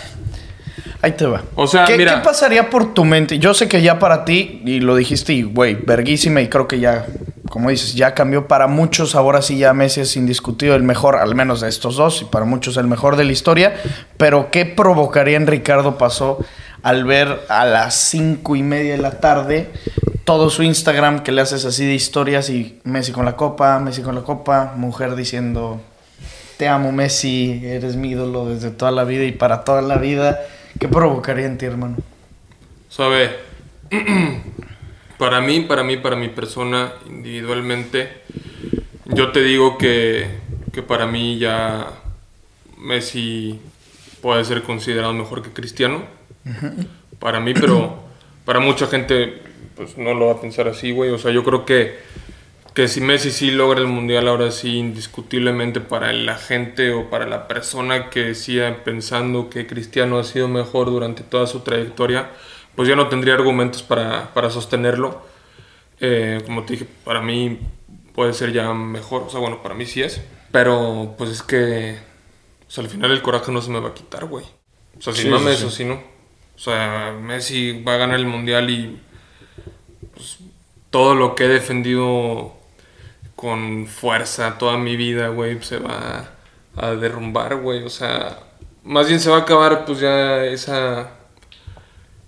ahí te va. O sea, ¿Qué, mira- ¿qué pasaría por tu mente? Yo sé que ya para ti, y lo dijiste, y güey, verguísima, y creo que ya, como dices, ya cambió para muchos. Ahora sí, ya Messi es indiscutido el mejor, al menos de estos dos, y para muchos el mejor de la historia. Pero, ¿qué provocaría en Ricardo Pasó al ver a las cinco y media de la tarde todo su Instagram que le haces así de historias y Messi con la copa, Messi con la copa, mujer diciendo te amo Messi, eres mi ídolo desde toda la vida y para toda la vida. ¿Qué provocaría en ti, hermano? ¿Sabe? para mí, para mí, para mi persona individualmente, yo te digo que, que para mí ya Messi puede ser considerado mejor que Cristiano. Para mí, pero para mucha gente pues no lo va a pensar así, güey. O sea, yo creo que, que si Messi sí logra el Mundial, ahora sí, indiscutiblemente para la gente o para la persona que siga pensando que Cristiano ha sido mejor durante toda su trayectoria, pues ya no tendría argumentos para, para sostenerlo. Eh, como te dije, para mí puede ser ya mejor. O sea, bueno, para mí sí es. Pero pues es que o sea, al final el coraje no se me va a quitar, güey. O sea, si Sí, mames sí, o si no. O sea, Messi va a ganar el mundial y pues, todo lo que he defendido con fuerza toda mi vida, güey, se va a derrumbar, güey. O sea, más bien se va a acabar, pues ya esa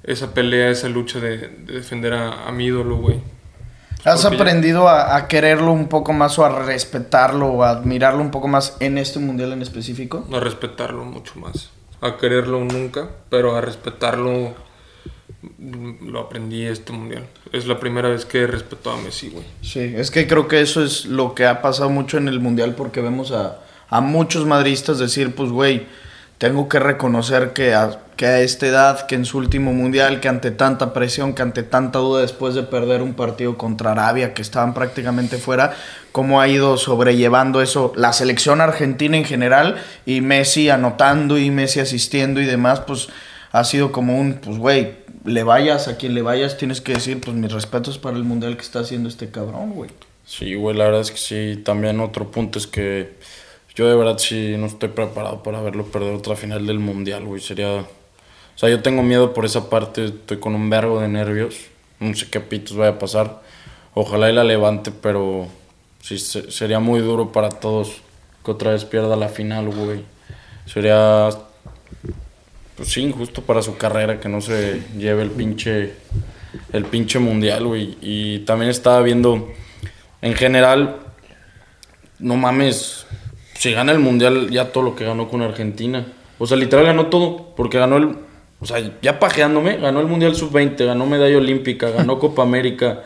esa pelea, esa lucha de, de defender a, a mi ídolo, güey. ¿Has Porque ya- aprendido a, a quererlo un poco más o a respetarlo o a admirarlo un poco más en este mundial en específico? A respetarlo mucho más. A quererlo nunca, pero a respetarlo lo aprendí este mundial. Es la primera vez que he respetado a Messi, güey. Sí, es que creo que eso es lo que ha pasado mucho en el mundial porque vemos a, a muchos madristas decir, pues güey, tengo que reconocer que a, que a esta edad, que en su último mundial, que ante tanta presión, que ante tanta duda después de perder un partido contra Arabia, que estaban prácticamente fuera, cómo ha ido sobrellevando eso la selección argentina en general y Messi anotando y Messi asistiendo y demás, pues ha sido como un, pues güey, le vayas a quien le vayas, tienes que decir, pues mis respetos para el mundial que está haciendo este cabrón, güey. Sí, güey, la verdad es que sí. También otro punto es que yo de verdad sí no estoy preparado para verlo perder otra final del mundial, güey. Sería. O sea, yo tengo miedo por esa parte. Estoy con un vergo de nervios. No sé qué pitos vaya a pasar. Ojalá y la levante, pero sí se- sería muy duro para todos que otra vez pierda la final, güey. Sería. Pues sí, injusto para su carrera que no se lleve el pinche. El pinche mundial, güey. Y también estaba viendo. En general, no mames, si gana el mundial ya todo lo que ganó con Argentina. O sea, literal ganó todo, porque ganó el, o sea, ya pajeándome, ganó el mundial sub-20, ganó medalla olímpica, ganó Copa América,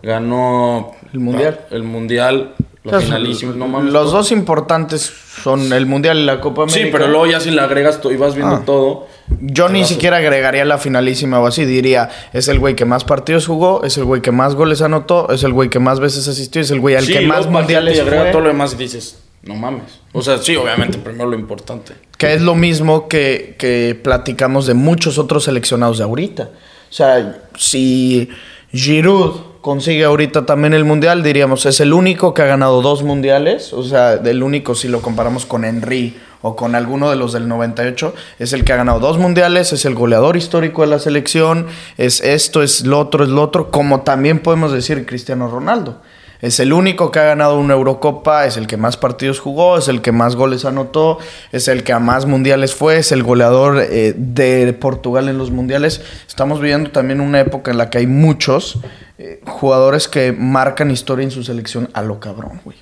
ganó El Mundial. el mundial, Los sea, finalísimos, no mames. Los todo. dos importantes son el Mundial y la Copa América. Sí, pero luego ya si le agregas y vas viendo Ah. todo. Yo ni a- siquiera agregaría la finalísima o así. Diría, es el güey que más partidos jugó, es el güey que más goles anotó, es el güey que más veces asistió, es el güey al Sí, que más mundiales y agrega fue. todo lo demás y dices, no mames. O sea, sí, obviamente primero lo importante. Que es lo mismo que, que platicamos de muchos otros seleccionados de ahorita. O sea, si Giroud consigue ahorita también el mundial, diríamos, es el único que ha ganado dos mundiales. O sea, del único si lo comparamos con Henry o con alguno de los del 98, es el que ha ganado dos mundiales, es el goleador histórico de la selección, es esto, es lo otro, es lo otro, como también podemos decir Cristiano Ronaldo. Es el único que ha ganado una Eurocopa, es el que más partidos jugó, es el que más goles anotó, es el que a más mundiales fue, es el goleador eh, de Portugal en los mundiales. Estamos viviendo también una época en la que hay muchos eh, jugadores que marcan historia en su selección a lo cabrón, güey.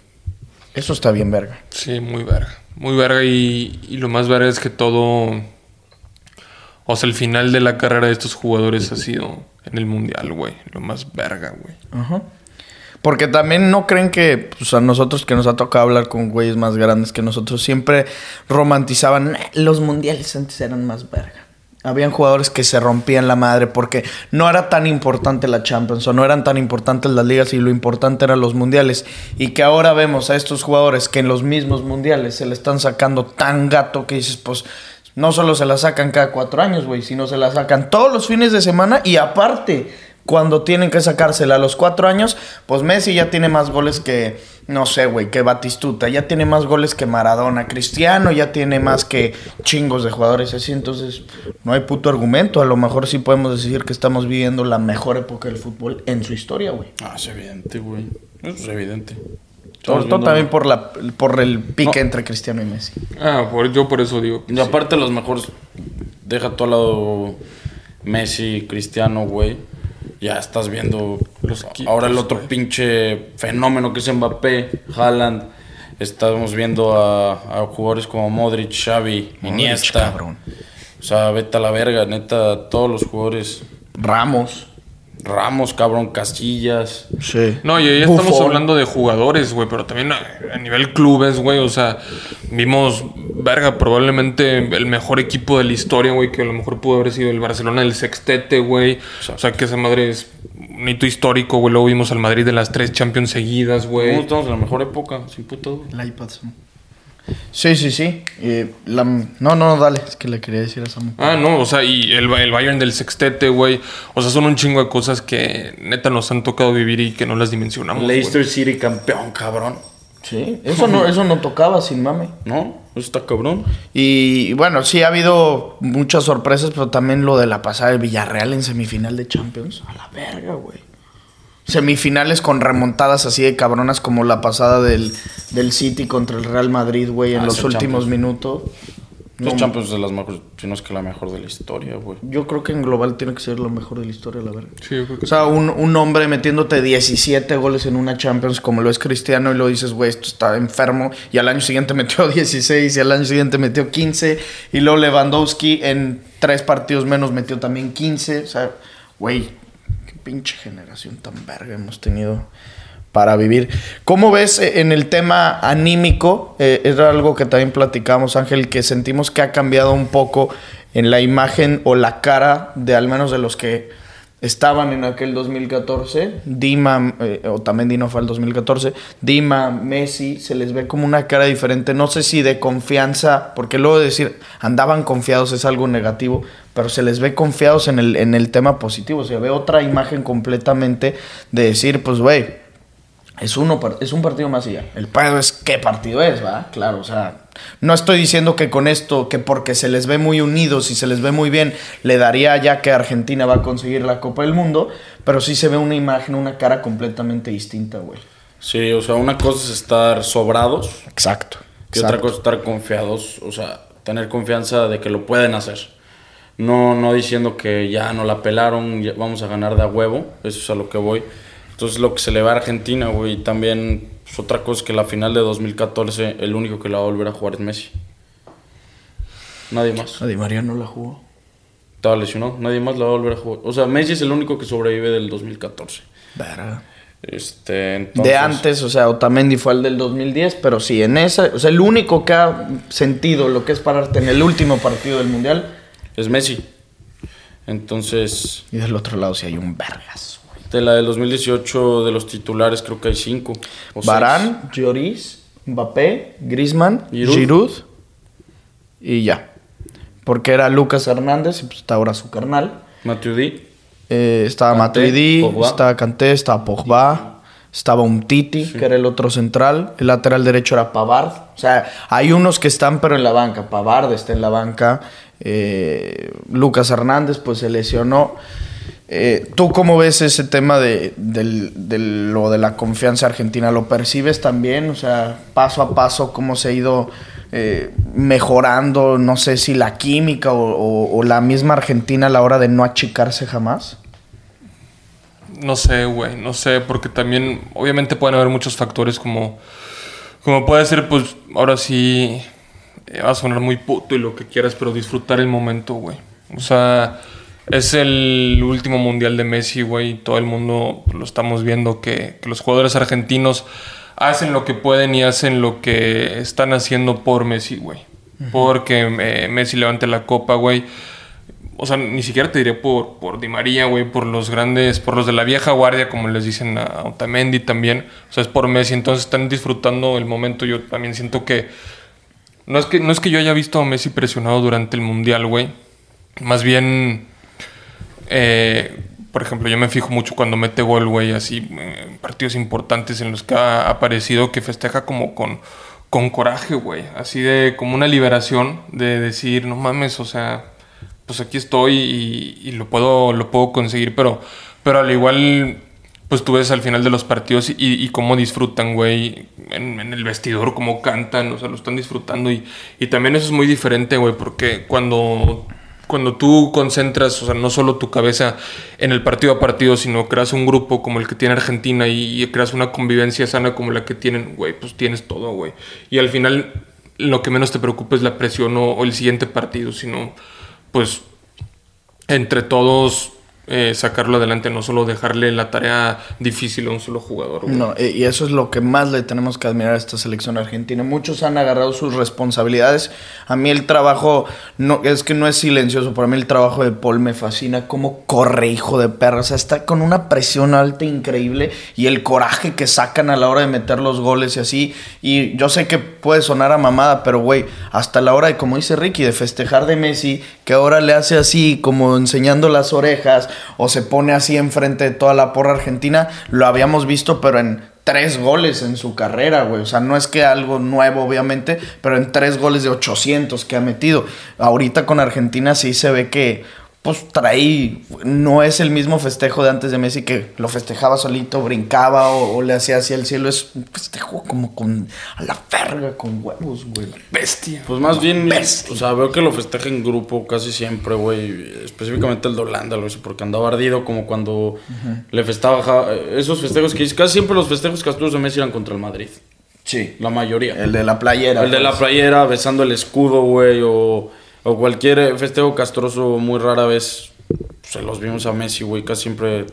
Eso está bien, verga. Sí, muy verga. Muy verga y, y lo más verga es que todo... O sea, el final de la carrera de estos jugadores ha sido en el mundial, güey. Lo más verga, güey. Ajá. Porque también no creen que pues, a nosotros que nos ha tocado hablar con güeyes más grandes que nosotros siempre romantizaban "Nah, los mundiales antes eran más verga. Habían jugadores que se rompían la madre porque no era tan importante la Champions o no eran tan importantes las ligas y lo importante eran los mundiales. Y que ahora vemos a estos jugadores que en los mismos mundiales se le están sacando tan gato que dices, pues no solo se la sacan cada cuatro años, güey, sino se la sacan todos los fines de semana y aparte, cuando tienen que sacársela a los cuatro años, pues Messi ya tiene más goles que, no sé, güey, que Batistuta, ya tiene más goles que Maradona, Cristiano ya tiene más que chingos de jugadores así, entonces no hay puto argumento, a lo mejor sí podemos decir que estamos viviendo la mejor época del fútbol en su historia, güey. Ah, es evidente, güey. Eso es evidente. Sobre todo también por, la, por el pique No. entre Cristiano y Messi. Ah, por, yo por eso digo. Y sí. aparte los mejores, deja todo al lado Messi, Cristiano, güey. Ya estás viendo Los ahora el otro pinche fenómeno que es Mbappé, Haaland. Estamos viendo a, a jugadores como Modric, Xavi, Iniesta. cabrón. O sea, vete a la verga, neta, todos los jugadores. Ramos. Ramos, cabrón, Casillas. Sí. No, y ahí estamos Buffon. hablando de jugadores, güey, pero también a, a nivel clubes, güey, o sea, vimos, verga, probablemente el mejor equipo de la historia, güey, que a lo mejor pudo haber sido el Barcelona del Sextete, güey. O sea, que esa madre es un hito histórico, güey. Luego vimos al Madrid de las tres Champions seguidas, No, güey. estamos en la mejor época, sin duda. El iPad. Samu. Sí, sí, sí. Y la- No, no, dale. Es que le quería decir a Samu. Ah, no, o sea, y el, el Bayern del Sextete, güey. O sea, son un chingo de cosas que neta nos han tocado vivir y que no las dimensionamos. güey. Leicester City campeón, cabrón. Sí. Eso no, eso no tocaba sin mame. ¿No? Eso está cabrón. Y bueno, sí ha habido muchas sorpresas, pero también lo de la pasada del Villarreal en semifinal de Champions. A la verga, güey. Semifinales con remontadas así de cabronas como la pasada del, del City contra el Real Madrid, güey, en Ah, los últimos Champions. minutos. Los No, Champions de las mejores, si no es que la mejor de la historia, güey. Yo creo que en global tiene que ser lo mejor de la historia, la verdad. Sí, yo creo que O sea, un, un hombre metiéndote 17 goles en una Champions como lo es Cristiano y lo dices, güey, esto está enfermo. Y al año siguiente metió 16 y al año siguiente metió 15. Y luego Lewandowski en tres partidos menos metió también 15. O sea, güey, pinche generación tan verga hemos tenido para vivir. ¿Cómo ves eh, en el tema anímico? Eh, era algo que también platicamos, Ángel, que sentimos que ha cambiado un poco en la imagen o la cara de al menos de los que estaban en aquel 2014. Dima, eh, o también Dino fue el 2014. Dima, Messi, se les ve como una cara diferente. No sé si de confianza, porque luego de decir andaban confiados es algo negativo, pero se les ve confiados en el, en el tema positivo. Se ve otra imagen completamente de decir, pues, güey, es, uno, es un partido más ya. El pedo es qué partido es, ¿va? Claro, o sea, no estoy diciendo que con esto, que porque se les ve muy unidos y se les ve muy bien, le daría ya que Argentina va a conseguir la Copa del Mundo, pero sí se ve una imagen, una cara completamente distinta, güey. Sí, o sea, una cosa es estar sobrados Exacto. y otra cosa es estar confiados, o sea, tener confianza de que lo pueden hacer. No, no diciendo que ya no la pelaron, ya vamos a ganar de a huevo, eso es a lo que voy. Entonces lo que se le va a Argentina, güey, también pues, otra cosa es que la final de 2014, el único que la va a volver a jugar es Messi. Nadie más. A Di María no la jugó. Estaba lesionado, nadie más la va a volver a jugar. O sea, Messi es el único que sobrevive del 2014. Verga. Este, entonces, de antes, o sea, Otamendi fue el del 2010, pero sí, en esa, o sea, el único que ha sentido lo que es pararte en el último partido del Mundial, Es Messi. Entonces, y del otro lado sí hay un vergas. De la del 2018 de los titulares creo que hay cinco. Barán, Lloris, Mbappé, Griezmann, Giroud. Giroud. y ya. Porque era Lucas Hernández y pues está ahora su carnal. Matuidi. Eh, estaba Matuidi, estaba Kanté, estaba Pogba, estaba Umtiti, que era el otro central. El lateral derecho era Pavard. O sea, hay unos que están pero en la banca. Pavard está en la banca. Eh, Lucas Hernández pues se lesionó. Eh, ¿Tú cómo ves ese tema de, de lo de la confianza argentina? ¿Lo percibes también? O sea, paso a paso, cómo se ha ido eh, mejorando, no sé si la química o la misma Argentina a la hora de no achicarse jamás. No sé, güey, no sé, porque también obviamente pueden haber muchos factores como, como puede ser, pues ahora sí eh, va a sonar muy puto y lo que quieras, pero disfrutar el momento, güey. O sea, es el último mundial de Messi, güey, todo el mundo lo estamos viendo que, que los jugadores argentinos hacen lo que pueden y hacen lo que están haciendo por Messi, güey. Porque eh, Messi levante la copa, güey. O sea, ni siquiera te diré por, por Di María, güey, por los grandes, por los de la vieja guardia, como les dicen a Otamendi también. O sea, es por Messi, entonces están disfrutando el momento. Yo también siento que No es que, no es que yo haya visto a Messi presionado durante el Mundial, güey. Más bien, eh, por ejemplo, yo me fijo mucho cuando mete gol, güey, así, eh, partidos importantes en los que ha aparecido, que festeja como con, con coraje, güey. Así de como una liberación de decir, no mames, o sea, pues aquí estoy y, y lo, puedo, lo puedo conseguir, pero, pero al igual pues tú ves al final de los partidos y, y cómo disfrutan, güey, en, en, el vestidor, cómo cantan, o sea, lo están disfrutando. Y, y también eso es muy diferente, güey, porque cuando, cuando tú concentras, o sea, no solo tu cabeza en el partido a partido, sino creas un grupo como el que tiene Argentina y, creas una convivencia sana como la que tienen, güey, pues tienes todo, güey. Y al final lo que menos te preocupa es la presión o el siguiente partido, sino, pues, entre todos eh, sacarlo adelante, no solo dejarle la tarea difícil a un solo jugador. No, y eso es lo que más le tenemos que admirar a esta selección argentina. Muchos han agarrado sus responsabilidades. A mí el trabajo no es que no es silencioso, para mí el trabajo de Paul me fascina cómo corre, hijo de perra. O sea, está con una presión alta increíble y el coraje que sacan a la hora de meter los goles y así. Y yo sé que puede sonar a mamada, pero güey, hasta la hora de, como dice Ricky, de festejar de Messi, que ahora le hace así, como enseñando las orejas o se pone así enfrente de toda la porra argentina, lo habíamos visto, pero en tres goles en su carrera, güey. O sea, no es que algo nuevo, obviamente, pero en tres goles de 800 que ha metido. Ahorita con Argentina sí se ve que, pues traí, no es el mismo festejo de antes de Messi que lo festejaba solito, brincaba o, o le hacía hacia el cielo. Es un festejo como con a la verga, con huevos, güey. Bestia. Pues más bien, Bestia. o sea, veo que lo festeja en grupo casi siempre, güey. Específicamente el de Holanda, lo hizo porque andaba ardido, como cuando uh -huh. le festaba esos festejos que casi siempre los festejos castrosos de Messi eran contra el Madrid. Sí. La mayoría. El de la playera. El pues. de la playera, besando el escudo, güey, o o cualquier festejo castroso muy rara vez se los vimos a Messi, güey, casi siempre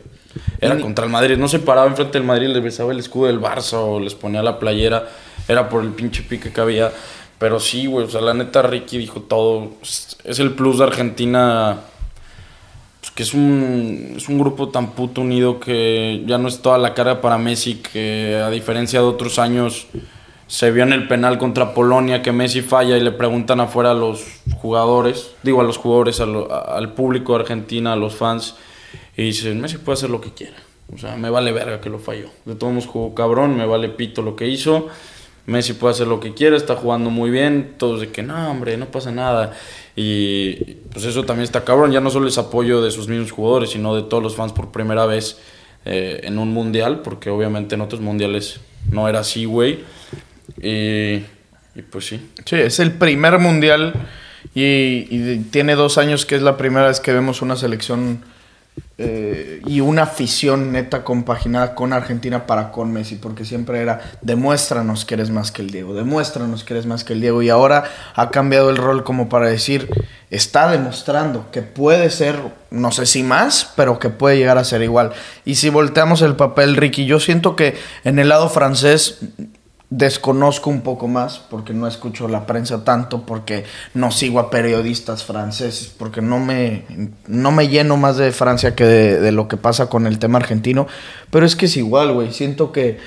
era contra el Madrid. No se paraba enfrente del Madrid, les besaba el escudo del Barça o les ponía la playera. Era por el pinche pique que había. Pero sí, güey, o sea, la neta Ricky dijo todo. Es el plus de Argentina. Pues que es un, es un grupo tan puto unido que ya no es toda la carga para Messi, que a diferencia de otros años se vio en el penal contra Polonia que Messi falla y le preguntan afuera a los jugadores, digo a los jugadores, al público de Argentina, a los fans, y dicen, Messi puede hacer lo que quiera. O sea, me vale verga que lo falló. De todos modos jugó cabrón, me vale pito lo que hizo. Messi puede hacer lo que quiera, está jugando muy bien. Todos de que no, hombre, no pasa nada. Y pues eso también está cabrón. Ya no solo es apoyo de sus mismos jugadores, sino de todos los fans por primera vez eh, en un mundial, porque obviamente en otros mundiales no era así, güey. Y, y, pues sí. Sí, es el primer mundial y, tiene dos años que es la primera vez que vemos una selección eh, y una afición neta compaginada con Argentina para con Messi, porque siempre era demuéstranos que eres más que el Diego, demuéstranos que eres más que el Diego y ahora ha cambiado el rol como para decir, está demostrando que puede ser, no sé si más, pero que puede llegar a ser igual. Y si volteamos el papel, Ricky, yo siento que en el lado francés desconozco un poco más porque no escucho la prensa tanto, porque no sigo a periodistas franceses, porque no me, no me lleno más de Francia que de, lo que pasa con el tema argentino, pero es que es igual, güey, siento que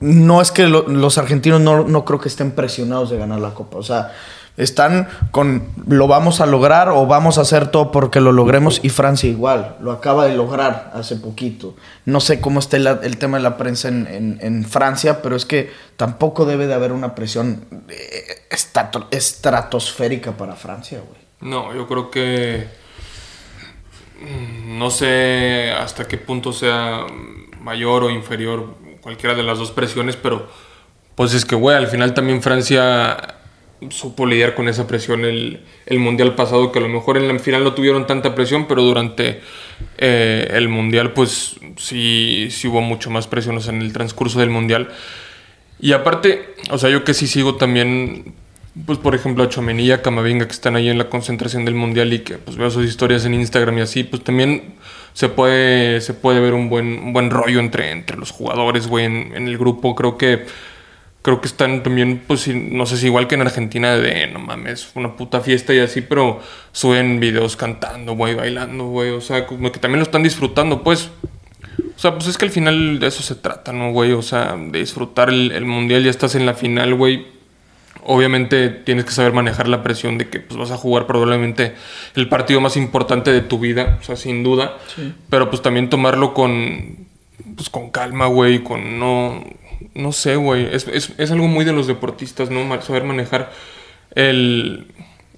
no es que lo, los argentinos no, no creo que estén presionados de ganar la copa, o sea, están con lo vamos a lograr o vamos a hacer todo porque lo logremos y Francia igual, lo acaba de lograr hace poquito. No sé cómo está el, tema de la prensa en, en, Francia, pero es que tampoco debe de haber una presión estato, estratosférica para Francia, güey. No, yo creo que no sé hasta qué punto sea mayor o inferior cualquiera de las dos presiones, pero pues es que, güey, al final también Francia supo lidiar con esa presión el, el, mundial pasado, que a lo mejor en la final no tuvieron tanta presión, pero durante eh, el mundial pues sí, sí hubo mucho más presión o en el transcurso del mundial. Y aparte, o sea, yo que sí sigo también, pues por ejemplo a Chomení y a Camavinga que están ahí en la concentración del mundial y que pues veo sus historias en Instagram y así, pues también se puede, se puede ver un buen, buen rollo entre, entre los jugadores, güey, en el grupo. Creo que creo que están también, pues no sé si igual que en Argentina, de no mames, una puta fiesta y así, pero suben videos cantando, güey, bailando, güey, o sea, como que también lo están disfrutando, pues. O sea, pues es que al final de eso se trata, ¿no, güey? O sea, de disfrutar el, el mundial, ya estás en la final, güey. obviamente tienes que saber manejar la presión de que pues, vas a jugar probablemente el partido más importante de tu vida, o sea, sin duda. Pero pues también tomarlo con, pues, con calma, güey, con no, no sé, güey. Es, es, es algo muy de los deportistas, ¿no? Saber manejar el,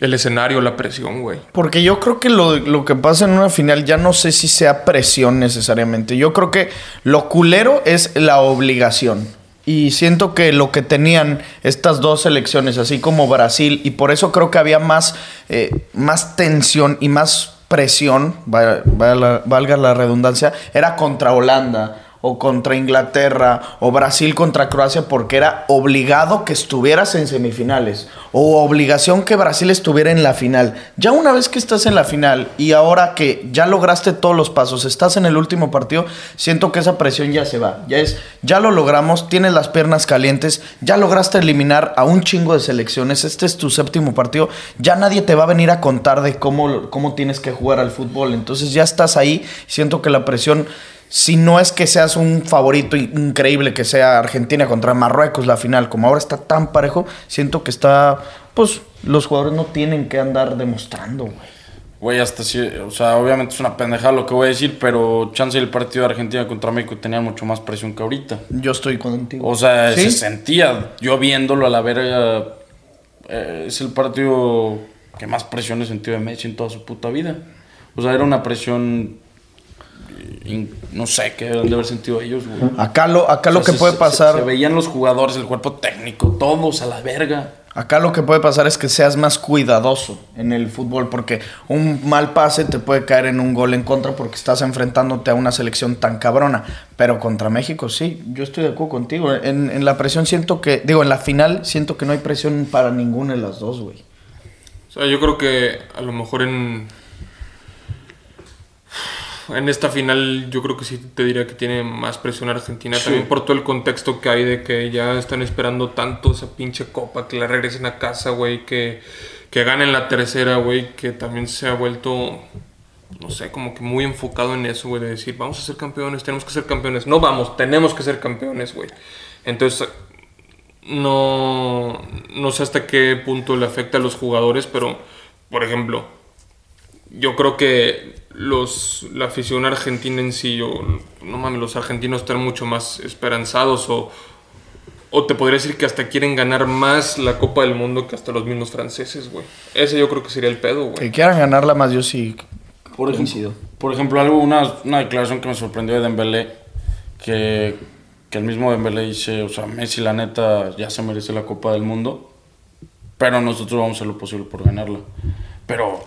el escenario, la presión, güey. Porque yo creo que lo, lo que pasa en una final ya no sé si sea presión necesariamente. Yo creo que lo culero es la obligación. Y siento que lo que tenían estas dos selecciones, así como Brasil, y por eso creo que había más, eh, más tensión y más presión, valga la redundancia, era contra Holanda o contra Inglaterra o Brasil contra Croacia porque era obligado que estuvieras en semifinales o obligación que Brasil estuviera en la final. Ya una vez que estás en la final y ahora que ya lograste todos los pasos, estás en el último partido, siento que esa presión ya se va. Ya es, ya lo logramos, tienes las piernas calientes, ya lograste eliminar a un chingo de selecciones, este es tu séptimo partido, ya nadie te va a venir a contar de cómo, cómo tienes que jugar al fútbol. Entonces ya estás ahí, siento que la presión si no es que seas un favorito increíble que sea Argentina contra Marruecos la final, como ahora está tan parejo, siento que está, pues los jugadores no tienen que andar demostrando, güey. Güey, hasta sí, o sea, obviamente es una pendejada lo que voy a decir, pero chance el partido de Argentina contra México tenía mucho más presión que ahorita. Yo estoy contigo. O sea, ¿Sí? se sentía, yo viéndolo a la verga, eh, es el partido que más presión he sentido de Messi en toda su puta vida. O sea, era una presión, no sé, qué deben de haber sentido ellos, güey. Acá lo, acá lo O sea, que se- puede se- pasar, Se, veían los jugadores, el cuerpo técnico, todos a la verga. acá lo que puede pasar es que seas más cuidadoso en el fútbol, porque un mal pase te puede caer en un gol en contra porque estás enfrentándote a una selección tan cabrona. Pero contra México sí, yo estoy de acuerdo contigo. En, en la presión siento que, digo, en la final siento que no hay presión para ninguna de las dos, güey. O sea, yo creo que a lo mejor en. En esta final, yo creo que sí te diría que tiene más presión Argentina. También por todo el contexto que hay de que ya están esperando tanto esa pinche copa, que la regresen a casa, güey, que, que ganen la tercera, güey, que también se ha vuelto, no sé, como que muy enfocado en eso, güey, de decir, vamos a ser campeones, tenemos que ser campeones. No vamos, tenemos que ser campeones, güey. Entonces, no, no sé hasta qué punto le afecta a los jugadores, pero, por ejemplo, yo creo que los, la afición argentina en sí, o, no mames, los argentinos están mucho más esperanzados o, o te podría decir que hasta quieren ganar más la Copa del Mundo que hasta los mismos franceses, güey. Ese yo creo que sería el pedo, Que güey. quieran ganarla más, yo sí. Por Coincido. ejemplo, por ejemplo algo, una, una declaración que me sorprendió de Dembélé, que, que el mismo Dembélé dice, o sea, Messi la neta ya se merece la Copa del Mundo, pero nosotros vamos a hacer lo posible por ganarla. Pero,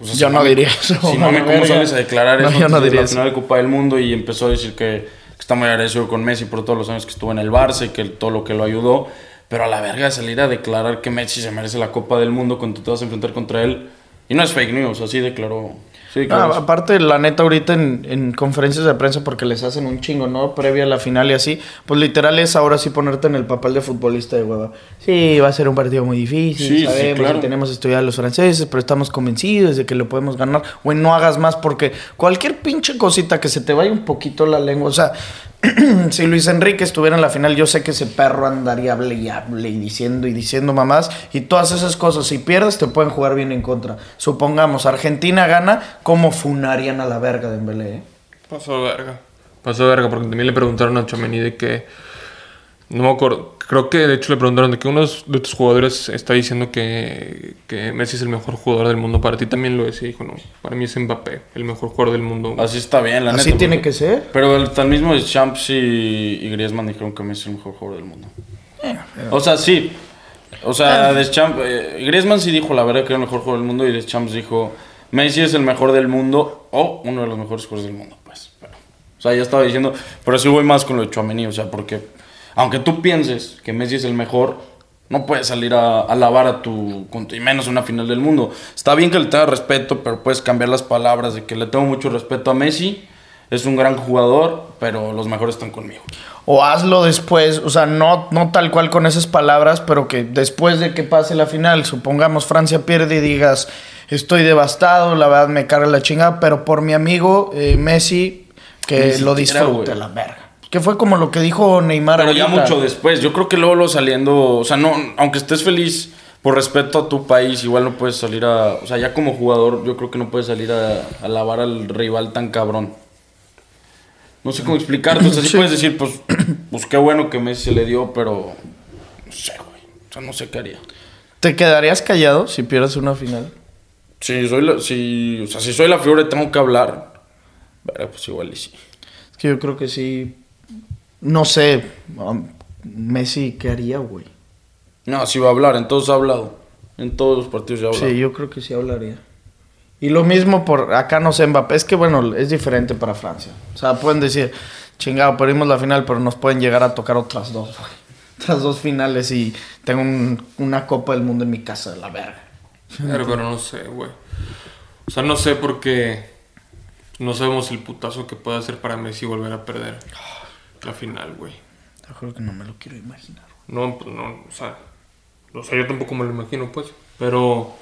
o sea, Yo si no diría eso, Si no, vale, ¿cómo sales a declarar No, eso yo no diría la eso. final de Copa del Mundo y empezó a decir que, que está muy agradecido con Messi por todos los años que estuvo en el Barça y que todo lo que lo ayudó? Pero a la verga salir a declarar que Messi se merece la Copa del Mundo cuando te vas a enfrentar contra él. Y no es fake news, así declaró. Sí, Ah, aparte, la neta, ahorita en, en conferencias de prensa, porque les hacen un chingo, ¿no? Previa a la final y así, pues literal es ahora sí ponerte en el papel de futbolista de hueva. Sí, va a ser un partido muy difícil, Sí, sí, sabemos, claro. y tenemos estudiado a los franceses, pero estamos convencidos de que lo podemos ganar. Güey, no hagas más porque cualquier pinche cosita que se te vaya un poquito la lengua, o sea, si Luis Enrique estuviera en la final, yo sé que ese perro andaría hable y y diciendo y diciendo mamás y todas esas cosas. Si pierdes, te pueden jugar bien en contra. Supongamos, Argentina gana, ¿cómo funarían a la verga de Embelé? eh? Pasó verga. Pasó verga, porque también le preguntaron a Chomení de que. No me acuerdo. Creo que de hecho le preguntaron de que uno de tus jugadores está diciendo que, que Messi es el mejor jugador del mundo. Para ti también lo decía. Dijo, no. Para mí es Mbappé, el mejor jugador del mundo. Así está bien, la Así neta. tiene porque- que ser. Pero el, tan mismo Champs y, y Griezmann dijeron que Messi es el mejor jugador del mundo. O sea, sí. O sea, Deschamps, eh, Griezmann sí dijo la verdad que era el mejor jugador del mundo y Deschamps dijo Messi es el mejor del mundo o uno de los mejores jugadores del mundo, pues. Pero, o sea, ya estaba diciendo, pero sí voy más con lo de Chouameni, o sea, porque aunque tú pienses que Messi es el mejor, no puedes salir a, a alabar a tu, y menos en una final del mundo. Está bien que le tengas respeto, pero puedes cambiar las palabras de que le tengo mucho respeto a Messi. Es un gran jugador, pero los mejores están conmigo. O hazlo después, o sea, no, no tal cual con esas palabras, pero que después de que pase la final, supongamos Francia pierde y digas, estoy devastado, la verdad me carga la chingada, pero por mi amigo eh, Messi, que Ni lo siquiera, disfrute la verga. Que fue como lo que dijo Neymar. Pero ya mucho después. Yo creo que luego lo saliendo. O sea, no, aunque estés feliz por respeto a tu país, igual no puedes salir a. O sea, ya como jugador, yo creo que no puedes salir a, a alabar al rival tan cabrón. No sé cómo explicarte. O sea, sí, Sí. puedes decir, pues, pues qué bueno que Messi se le dio, pero. No sé, güey. O sea, no sé qué haría. ¿Te quedarías callado si pierdes una final? Si soy la, si, o sea, si soy la figura y tengo que hablar, verga, pues igual y sí. Es que yo creo que sí. No sé. um, Messi, ¿qué haría, güey? No, sí va a hablar, en todos ha hablado. En todos los partidos ya ha hablado. Sí, yo creo que sí hablaría. Y lo mismo por acá no sé Mbappé, es que bueno, es diferente para Francia. O sea, pueden decir, chingado, perdimos la final, pero nos pueden llegar a tocar otras dos, güey. Otras dos finales y tengo un- una Copa del Mundo en mi casa, de la verga. Pero, pero no sé, güey. O sea, no sé porque no sabemos el putazo que puede hacer para Messi volver a perder la final, güey. Te juro que no me lo quiero imaginar. No, pues no, o sea, o sea, yo tampoco me lo imagino, pues. Pero,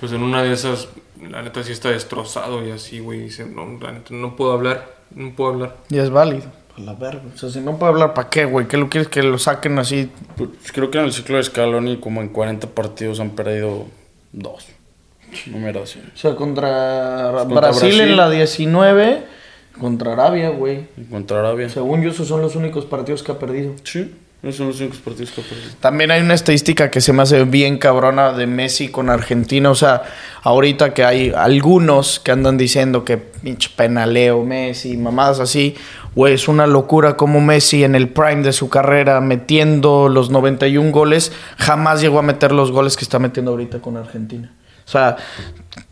pues en una de esas, la neta sí está destrozado y así, güey. Dice, no, la neta, no puedo hablar, no puedo hablar. Y es válido. A la verga. O sea, si no puede hablar, ¿para qué, güey? ¿Qué lo quieres que lo saquen así? Pues, creo que en el ciclo de Scaloni, como en 40 partidos, han perdido dos. No me así. O sea, contra, Contra Brasil, Brasil. en la 19, contra Arabia, güey. Contra Arabia. Según yo, esos son los únicos partidos que ha perdido. Sí, esos son los únicos partidos que ha perdido. También hay una estadística que se me hace bien cabrona de Messi con Argentina. O sea, ahorita que hay algunos que andan diciendo que pinche penaleo Messi, mamadas así. Güey, es una locura como Messi en el prime de su carrera, metiendo los 91 goles, jamás llegó a meter los goles que está metiendo ahorita con Argentina. O sea,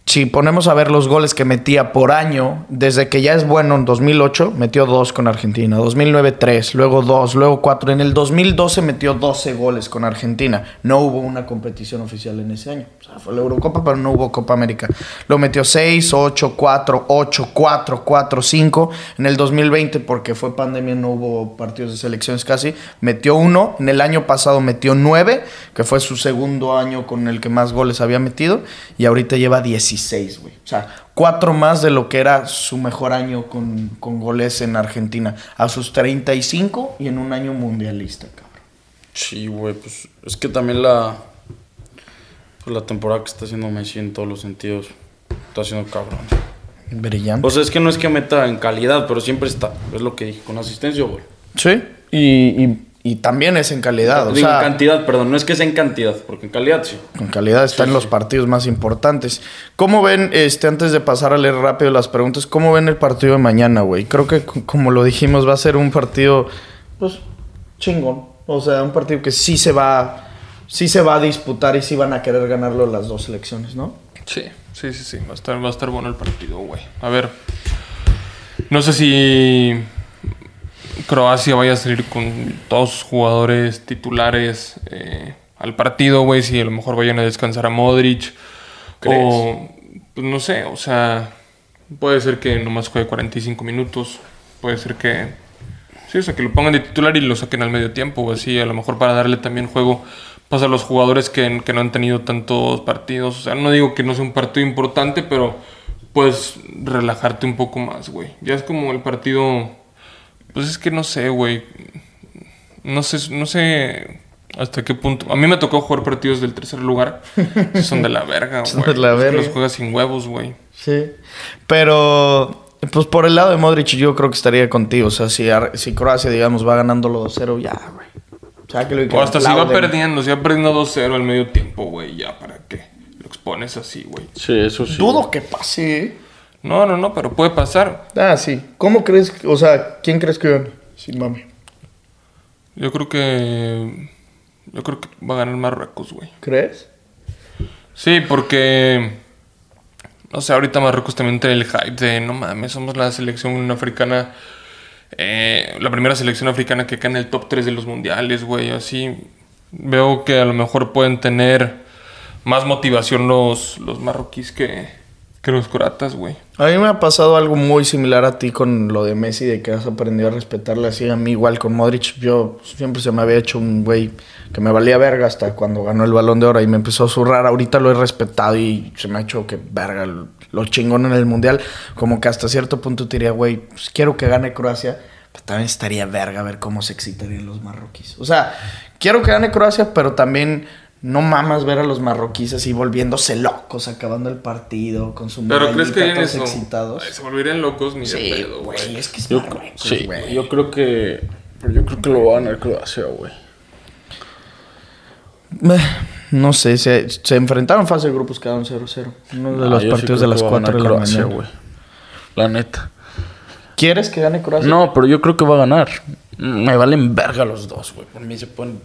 si ponemos a ver los goles que metía por año, desde que ya es bueno en 2008, metió dos con Argentina, 2009 tres, luego dos, luego cuatro. En el 2012 metió 12 goles con Argentina. No hubo una competición oficial en ese año. O sea, fue la Eurocopa, pero no hubo Copa América. Luego metió 6, 8, 4, 8, 4, 4, 5. En el 2020, porque fue pandemia, no hubo partidos de selecciones casi, metió uno. En el año pasado metió 9, que fue su segundo año con el que más goles había metido. Y ahorita lleva 16, güey. O sea, cuatro más de lo que era su mejor año con, con goles en Argentina. A sus 35 y en un año mundialista, cabrón. Sí, güey, pues es que también la. Pues la temporada que está haciendo Messi en todos los sentidos. Está haciendo cabrón. Brillante. O sea, es que no es que meta en calidad, pero siempre está. Es lo que dije, con asistencia gol. Sí. Y, y- y también es en calidad. O Digo, sea, en cantidad, perdón, no es que sea en cantidad, porque en calidad sí. Con calidad está en los partidos más importantes. ¿Cómo ven, este, antes de pasar a leer rápido las preguntas, cómo ven el partido de mañana, güey? Creo que, como lo dijimos, va a ser un partido, pues, chingón. O sea, un partido que sí se va, sí se va a disputar y sí van a querer ganarlo las dos selecciones, ¿no? Sí, sí, sí, sí. Va a estar, va a estar bueno el partido, güey. A ver. No sé si Croacia vaya a salir con todos sus jugadores titulares eh, al partido, güey. Si a lo mejor vayan a descansar a Modric. ¿Crees? O, pues no sé, o sea, puede ser que nomás juegue 45 minutos. Puede ser que. Sí, o sea, que lo pongan de titular y lo saquen al medio tiempo, o así, a lo mejor para darle también juego pues, a los jugadores que, que no han tenido tantos partidos. O sea, no digo que no sea un partido importante, pero puedes relajarte un poco más, güey. Ya es como el partido. Pues es que no sé, güey. No sé, no sé hasta qué punto. A mí me tocó jugar partidos del tercer lugar. son de la verga, Son güey. de la Es que verga. los juegas sin huevos, güey. Sí. Pero, pues por el lado de Modric, yo creo que estaría contigo. O sea, si, si Croacia, digamos, va ganándolo 2-0, ya, güey. O sea, que lo que O hasta si va perdiendo, si va perdiendo 2-0 al medio tiempo, güey, ya, ¿para qué? Lo expones así, güey. Sí, eso sí. Dudo que pase, ¿eh? No, no, no, pero puede pasar. Ah, sí. ¿Cómo crees? O sea, ¿quién crees que gane? Sin mami. Yo creo que. Yo creo que va a ganar Marruecos, güey. ¿Crees? Sí, porque. No sé, ahorita Marruecos también tiene el hype de no mames, somos la selección africana. eh, la primera selección africana que cae en el top 3 de los mundiales, güey. Así. Veo que a lo mejor pueden tener más motivación los, los marroquíes que, que los croatas, güey. A mí me ha pasado algo muy similar a ti con lo de Messi, de que has aprendido a respetarle así. A mí igual con Modric, yo siempre se me había hecho un güey que me valía verga hasta cuando ganó el balón de oro y me empezó a zurrar. Ahorita lo he respetado y se me ha hecho que verga, lo chingón en el mundial. Como que hasta cierto punto te diría, güey, pues quiero que gane Croacia, También estaría verga ver cómo se excitarían los marroquíes. O sea, quiero que gane Croacia, pero también no mamas ver a los marroquíes así volviéndose locos, acabando el partido con su Pero crees que todos eso excitados. Se volverían locos ni de Sí, pedo, güey, es que es Yo, Marruecos, sí, güey. yo creo que. Pero yo creo que lo va a ganar Croacia, güey. No sé, se, se enfrentaron fase de grupos, quedaron 0-0. Uno de Ah, los sí partidos de las que va a 4 de la Croacia, mañana. güey. La neta. ¿Quieres que gane Croacia? No, pero yo creo que va a ganar. Me valen verga los dos, güey. Por mí se pueden.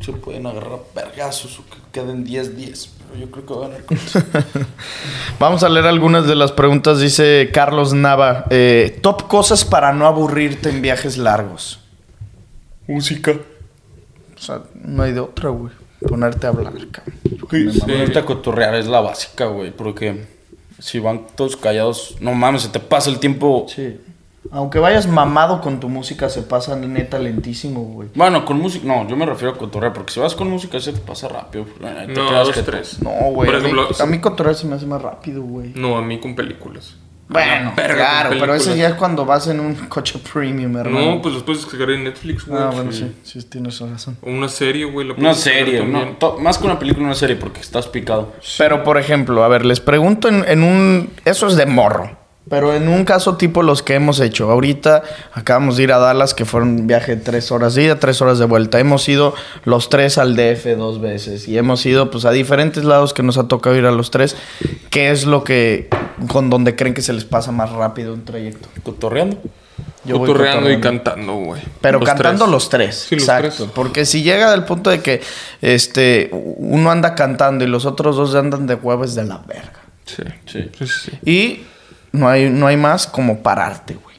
Se pueden agarrar vergazos o que queden 10-10. Pero yo creo que va a ganar. Vamos a leer algunas de las preguntas. Dice Carlos Nava. eh, top cosas para no aburrirte en viajes largos. Música. O sea, no hay de otra, güey. Ponerte a hablar, cabrón. Sí. Sí. Ponerte a cotorrear es la básica, güey. Porque si van todos callados, no mames, se te pasa el tiempo. Sí. Aunque vayas mamado con tu música, se pasa neta lentísimo, güey. Bueno, con música, no, yo me refiero a cotorrear, porque si vas con música se te pasa rápido. Te No, quedas dos, tres. No, güey. Por A mí, ejemplo, a mí cotorrear se me hace más rápido, güey. No, a mí con películas. Bueno, claro, pero eso ya es cuando vas en un coche premium, hermano. No, pues los puedes descargar en Netflix, güey. Ah, bueno, sí, sí, tienes razón. O una serie, güey. la Una serie, no, más que una película, una serie, porque estás picado. Pero, por ejemplo, a ver, les pregunto en, en un... Eso es de morro. Pero en un caso tipo los que hemos hecho. Ahorita acabamos de ir a Dallas, que fue un viaje de tres horas de ida, tres horas de vuelta. Hemos ido los tres al DF dos veces. Y hemos ido pues a diferentes lados que nos ha tocado ir a los tres. ¿Qué es lo que... con donde creen que se les pasa más rápido un trayecto? Cotorreando. Yo Cotorreando y cantando, güey. Pero Los cantando tres. los tres. Sí, los exacto. tres. Porque si llega del punto de que este uno anda cantando y los otros dos andan de huevos de la verga. Sí. Sí. Sí, sí, sí. Y no hay, no hay más como pararte, güey.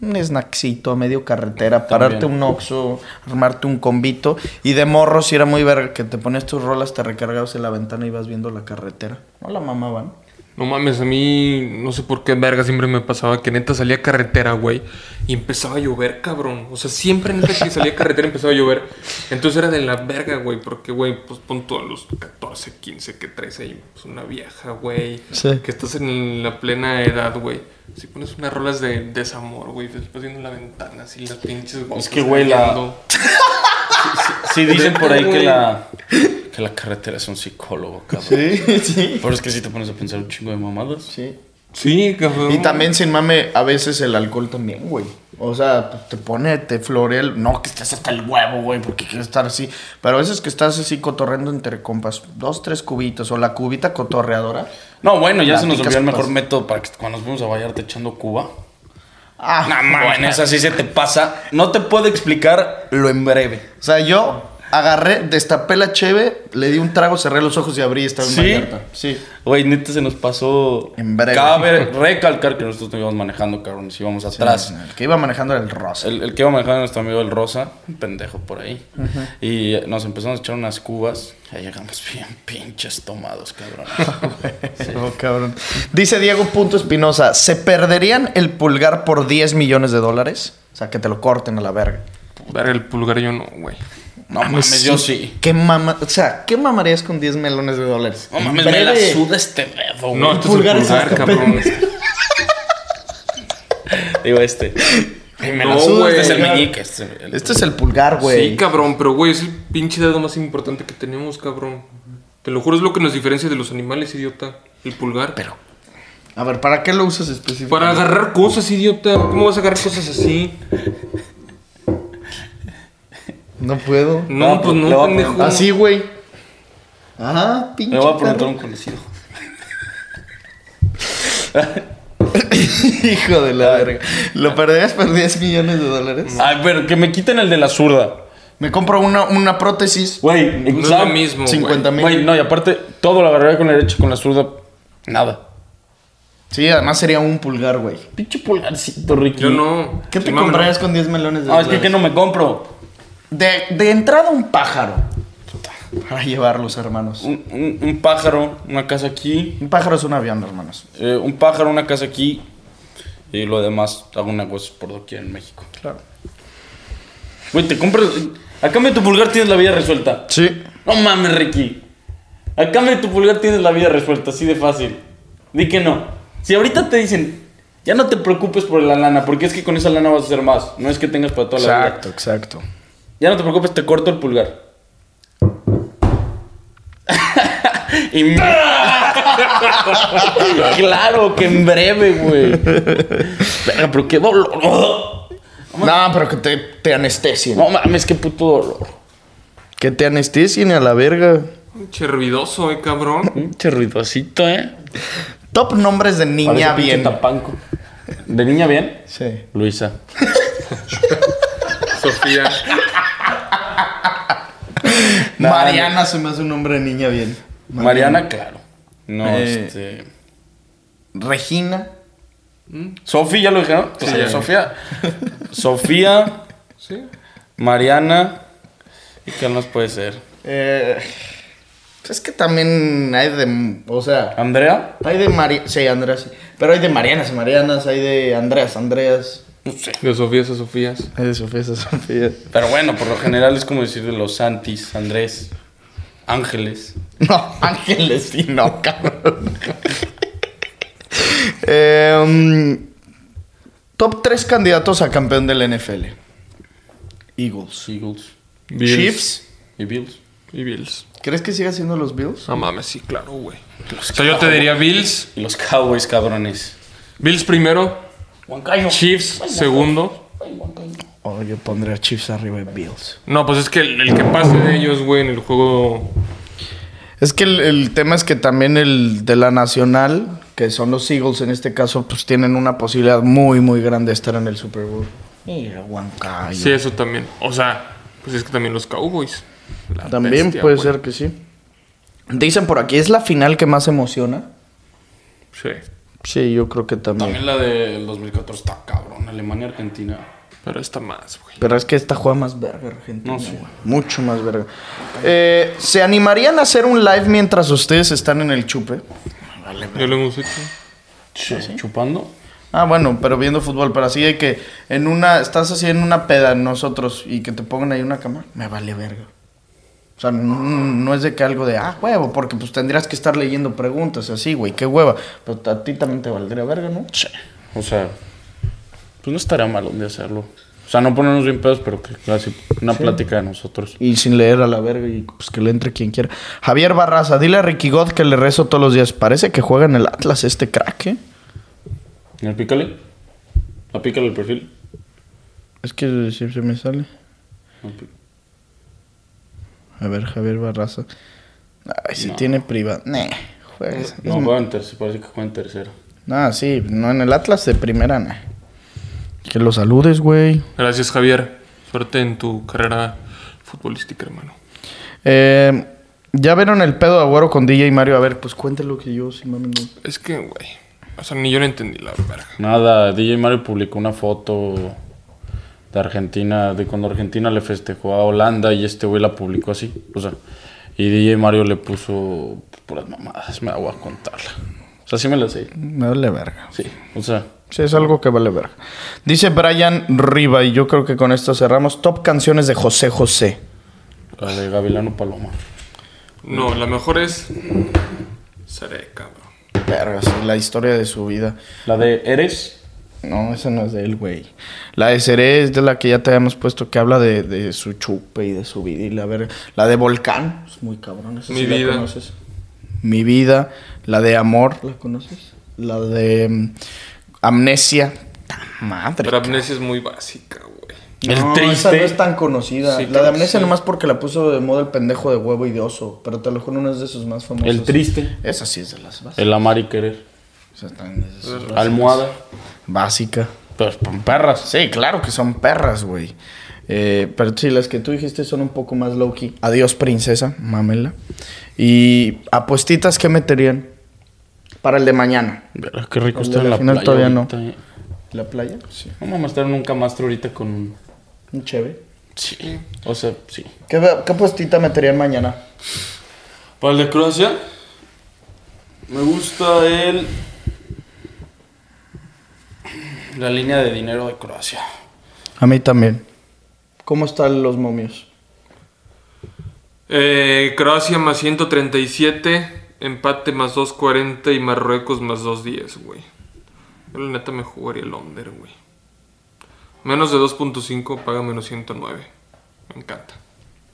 Un snackcito a medio carretera, pararte También. un oxo, armarte un combito. Y de morro, si era muy verga que te ponías tus rolas, te recargabas en la ventana y vas viendo la carretera. No la mamaban. No mames, a mí no sé por qué verga siempre me pasaba que neta salía carretera, güey, y empezaba a llover, cabrón. O sea, siempre neta que salía carretera empezaba a llover. Entonces era de la verga, güey, porque, güey, pues pon tú a los 14, 15 que traes ahí, pues una vieja, güey. Sí. Que estás en la plena edad, güey. Si pones unas rolas de desamor, güey, después viendo la ventana, así las pinches gotas que, güey, la- Sí, dicen por ahí que la, que la carretera es un psicólogo, cabrón. Sí, sí. Pero es que si te pones a pensar un chingo de mamadas. Sí. Sí, cabrón. Y también sin mame, a veces el alcohol también, güey. O sea, te pone, te florea el... No que estés hasta el huevo, güey, porque quieres estar así. Pero a veces que estás así cotorreando entre compas, dos, tres cubitos, o la cubita cotorreadora. No, bueno, ya se nos olvidó el mejor método para que cuando nos fuimos a Vallarta echando Cuba. Ah, No, bueno, esa sí se te pasa. No te puedo explicar lo en breve. O sea, yo agarré, destapé la cheve, le di un trago, cerré los ojos y abrí y estaba en ¿Sí? Vallarta. Sí. Güey, neta se nos pasó. En breve. Cabe recalcar que nosotros no íbamos manejando, cabrón. Si íbamos atrás. El que iba manejando era el Rosa. El, el que iba manejando nuestro amigo el Rosa, un pendejo por ahí. Y nos empezamos a echar unas cubas. Ya llegamos bien pinches tomados, cabrón. Oh, cabrón. Dice Diego Punto Espinosa, ¿se perderían el pulgar por 10 millones de dólares? O sea, que te lo corten a la verga. Verga, el pulgar yo no, güey. No mames, yo sí. ¿Qué mama, o sea, ¿qué mamarías con 10 melones de dólares? No mames, me la suda este dedo, güey. No, este pulgar es el pulgar, este, cabrón. Digo este. Ay, me la No, suda este es el meñique. Este, el- Este es el pulgar, güey. Sí, cabrón, pero güey, es el pinche dedo más importante que tenemos, cabrón. Te lo juro, es lo que nos diferencia de los animales, idiota. El pulgar. Pero, a ver, ¿para qué lo usas específicamente? Para agarrar cosas, idiota. ¿Cómo vas a agarrar cosas así? No puedo. No, No, pues le no, pendejo. Así, güey. Ajá, pinche Me voy a preguntar un conocido. Hijo de la verga. ¿Lo perderías por 10 millones de dólares? Ay, pero que me quiten el de la zurda. Me compro una, una prótesis. Güey, No es lo exam- mismo, 50 güey. mil. Güey, no, y aparte, todo lo agarraría con la derecha con la zurda, nada. Sí, además sería un pulgar, güey. Pinche pulgarcito, Ricky. Yo no. ¿Qué Sí, te mami, comprarías con 10 melones de No, es dólares? que, que no me compro. De, de entrada un pájaro. Para llevarlos, hermanos. Un, un- un pájaro, una casa aquí. Un pájaro es un avión, hermanos. eh, un pájaro, una casa aquí. Y lo demás, hago negocios por doquier en México. Claro. Güey, te compras. A cambio de tu pulgar tienes la vida resuelta. Sí. No mames, Ricky. A cambio de tu pulgar tienes la vida resuelta, así de fácil. Di que no. Si ahorita te dicen, Ya no te preocupes por la lana, porque es que con esa lana vas a hacer más. No es que tengas para toda la vida. Exacto, exacto. Ya no te preocupes, te corto el pulgar. y me- claro que en breve, güey. Verga, pero qué dolor. No, pero que te, te anestesien. No mames, qué puto dolor. Que te anestesien a la verga. Che ruidoso, eh, cabrón. Pinche ruidosito, eh. Top nombres de niña Parece bien. tapanco. ¿De niña bien? Sí. Luisa. Sofía. Mariana se me hace un nombre de niña bien. Mariana, claro. No, Eh. este. Regina. Sofía, ¿ya lo dijeron? Sí. Sofía. Sofía, Sí. Mariana. ¿Y qué más puede ser? Eh, es que también hay de. O sea, ¿Andrea? hay de María. Sí, Andrea, sí. Pero hay de Marianas y Marianas, hay de Andreas, Andreas. No sé. De Sofías a Sofías. De Sofía, Sofía. Pero bueno, por lo general es como decir de los Santis, Andrés, Ángeles. No, Ángeles sí, no, cabrón. Eh, um, top 3 candidatos a campeón del NFL. Eagles. Eagles Bills. Chiefs. y Bills. Y Bills. ¿Crees que siga siendo los Bills? No mames, sí, claro, güey. O sea, yo te diría Bills. Y los Cowboys, cabrones. Bills primero. Huancayo. Chiefs segundo. O Oh, yo pondré a Chiefs arriba de Bills. No, pues es que el, el que pase de ellos, güey, en el juego. Es que el, el tema es que también el de la nacional, que son los Eagles en este caso, pues tienen una posibilidad muy, muy grande de estar en el Super Bowl. Mira, Huancayo. Sí, eso también. O sea, pues es que también los Cowboys. La También bestia, puede güey. ser que sí. Dicen por aquí, ¿es la final que más emociona? Sí. Sí, yo creo que también. También la del 2014 está cabrón. Alemania-Argentina. Pero está más, güey. Pero es que esta juega más verga, Argentina. No, sí. güey. Mucho más verga. Eh, ¿Se animarían a hacer un live mientras ustedes están en el chupe? Ya lo hemos hecho. Sí. ¿Chupando? Ah, bueno, pero viendo fútbol, pero así de que en una, estás así en una peda nosotros y que te pongan ahí una cámara, me vale verga. O sea, no, es de que algo de, ah, huevo, porque pues tendrías que estar leyendo preguntas así, güey, qué hueva. Pero a ti también te valdría verga, ¿no? Sí. O sea, pues no estaría mal un día hacerlo. O sea, no ponernos bien pedos, pero que casi una plática de nosotros. Y sin leer a la verga y pues que le entre quien quiera. Javier Barraza, dile a Ricky God que le rezo todos los días. Parece que juega en el Atlas este crack, ¿eh? ¿En el pícale? ¿A pícale el perfil? Es que siempre me sale. No, A ver, Javier Barraza. Ay, si No. tiene privado. Nah, juegas. No, juega en tercero, parece que juega en tercero. Ah, sí, no en el Atlas de primera, nah. Que lo saludes, güey. Gracias, Javier. Suerte en tu carrera futbolística, hermano. Eh, ¿Ya vieron el pedo de Agüero con DJ Mario? A ver, pues cuéntelo que yo sí mami no. Es que, güey. O sea, ni yo no entendí la verga. Nada, DJ Mario publicó una foto de Argentina, de cuando Argentina le festejó a Holanda y este güey la publicó así. O sea, y DJ Mario le puso puras mamadas, me la voy a contarla. O sea, sí me la sé. Me vale verga. Sí, o sea, Sí, es algo que vale verga. Dice Brian Riva, y yo creo que con esto cerramos. Top canciones de José José. la de Gavilano Paloma. No, la mejor es. Seré, cabrón. Verga, sí, la historia de su vida. La de Eres, No, esa no es de él, güey. La de Seré es de la que ya te habíamos puesto que habla de, de su chupe y de su vida y la verga. La de Volcán, es muy cabrón. esa Mi sí la vida. conoces. Mi vida. La de Amor, ¿la conoces? La de mm, Amnesia. Madre. Pero amnesia es muy básica, güey. El No, triste. Esa no es tan conocida. Sí, la de Amnesia sí. nomás porque la puso de moda el pendejo de huevo y de oso. Pero te lo juro, una es de sus más famosas. El triste, Esa sí es de las básicas. el amar y querer, Almohada. Básica. Pues perras. Sí, claro que son perras, güey. Eh, pero sí, las que tú dijiste son un poco más low-key. Adiós, princesa, mámela. Y apuestitas, ¿qué meterían? Para el de mañana. Qué rico está en la final playa todavía no. ahorita, eh. ¿La playa? Sí. No vamos a estar en un camastro ahorita con... Un cheve. Sí, o sea, sí. ¿Qué, qué apuestita meterían mañana? Para el de Croacia, me gusta el... La línea de dinero de Croacia. A mí también. ¿Cómo están los momios? Eh, Croacia más 137. Empate más 240 y Marruecos más 210, güey. Yo la neta me jugaría el under, güey. Menos de 2.5 paga menos 109. Me encanta.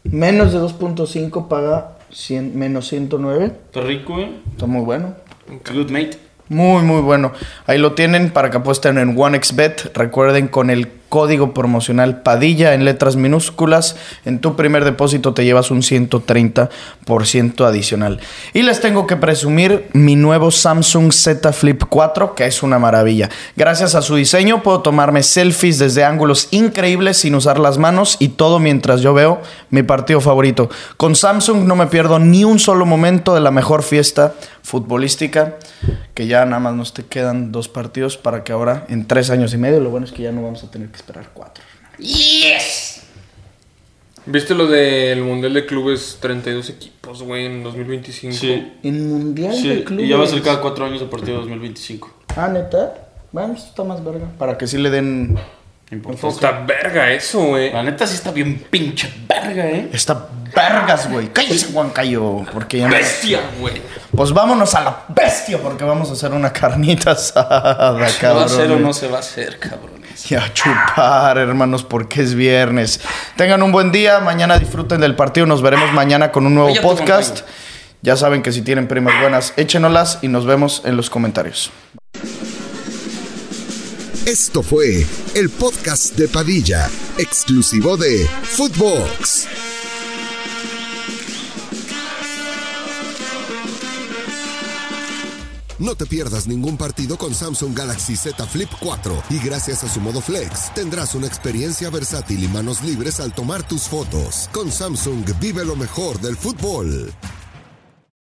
Menos de 2.5 paga 100, menos 109. Está rico, ¿eh? Está muy bueno. It's good, mate. Muy, muy bueno. Ahí lo tienen para que apuesten en OneXBet. Recuerden con el código promocional Padilla en letras minúsculas. En tu primer depósito te llevas un 130% adicional. Y les tengo que presumir mi nuevo Samsung Z Flip 4, que es una maravilla. Gracias a su diseño puedo tomarme selfies desde ángulos increíbles sin usar las manos y todo mientras yo veo mi partido favorito. Con Samsung no me pierdo ni un solo momento de la mejor fiesta futbolística, que ya nada más nos te quedan dos partidos para que ahora en tres años y medio, lo bueno es que ya no vamos a tener que esperar cuatro. ¿Viste lo del Mundial de Clubes 32 equipos, güey, en 2025? Sí. En Mundial de Sí, Clubes. y ya va a ser cada cuatro años a partir de 2025. Ah, neta. Bueno, esto está más verga. Para que sí le den. Importante. Está verga eso, güey. La neta sí está bien pinche verga, ¿eh? Está vergas, güey. Cállese, Juan Cayo. Porque ya Bestia, güey. Pues vámonos a la bestia, porque vamos a hacer una carnita asada, ¿Se cabrón. va a hacer o no se va a hacer, cabrones? Y a chupar, hermanos, porque es viernes. Tengan un buen día. Mañana disfruten del partido. Nos veremos mañana con un nuevo podcast. Ya saben que si tienen primas buenas, échenolas y nos vemos en los comentarios. Esto fue el podcast de Padilla, exclusivo de Footbox. No te pierdas ningún partido con Samsung Galaxy Z Flip 4 y gracias a su modo flex tendrás una experiencia versátil y manos libres al tomar tus fotos. Con Samsung vive lo mejor del fútbol.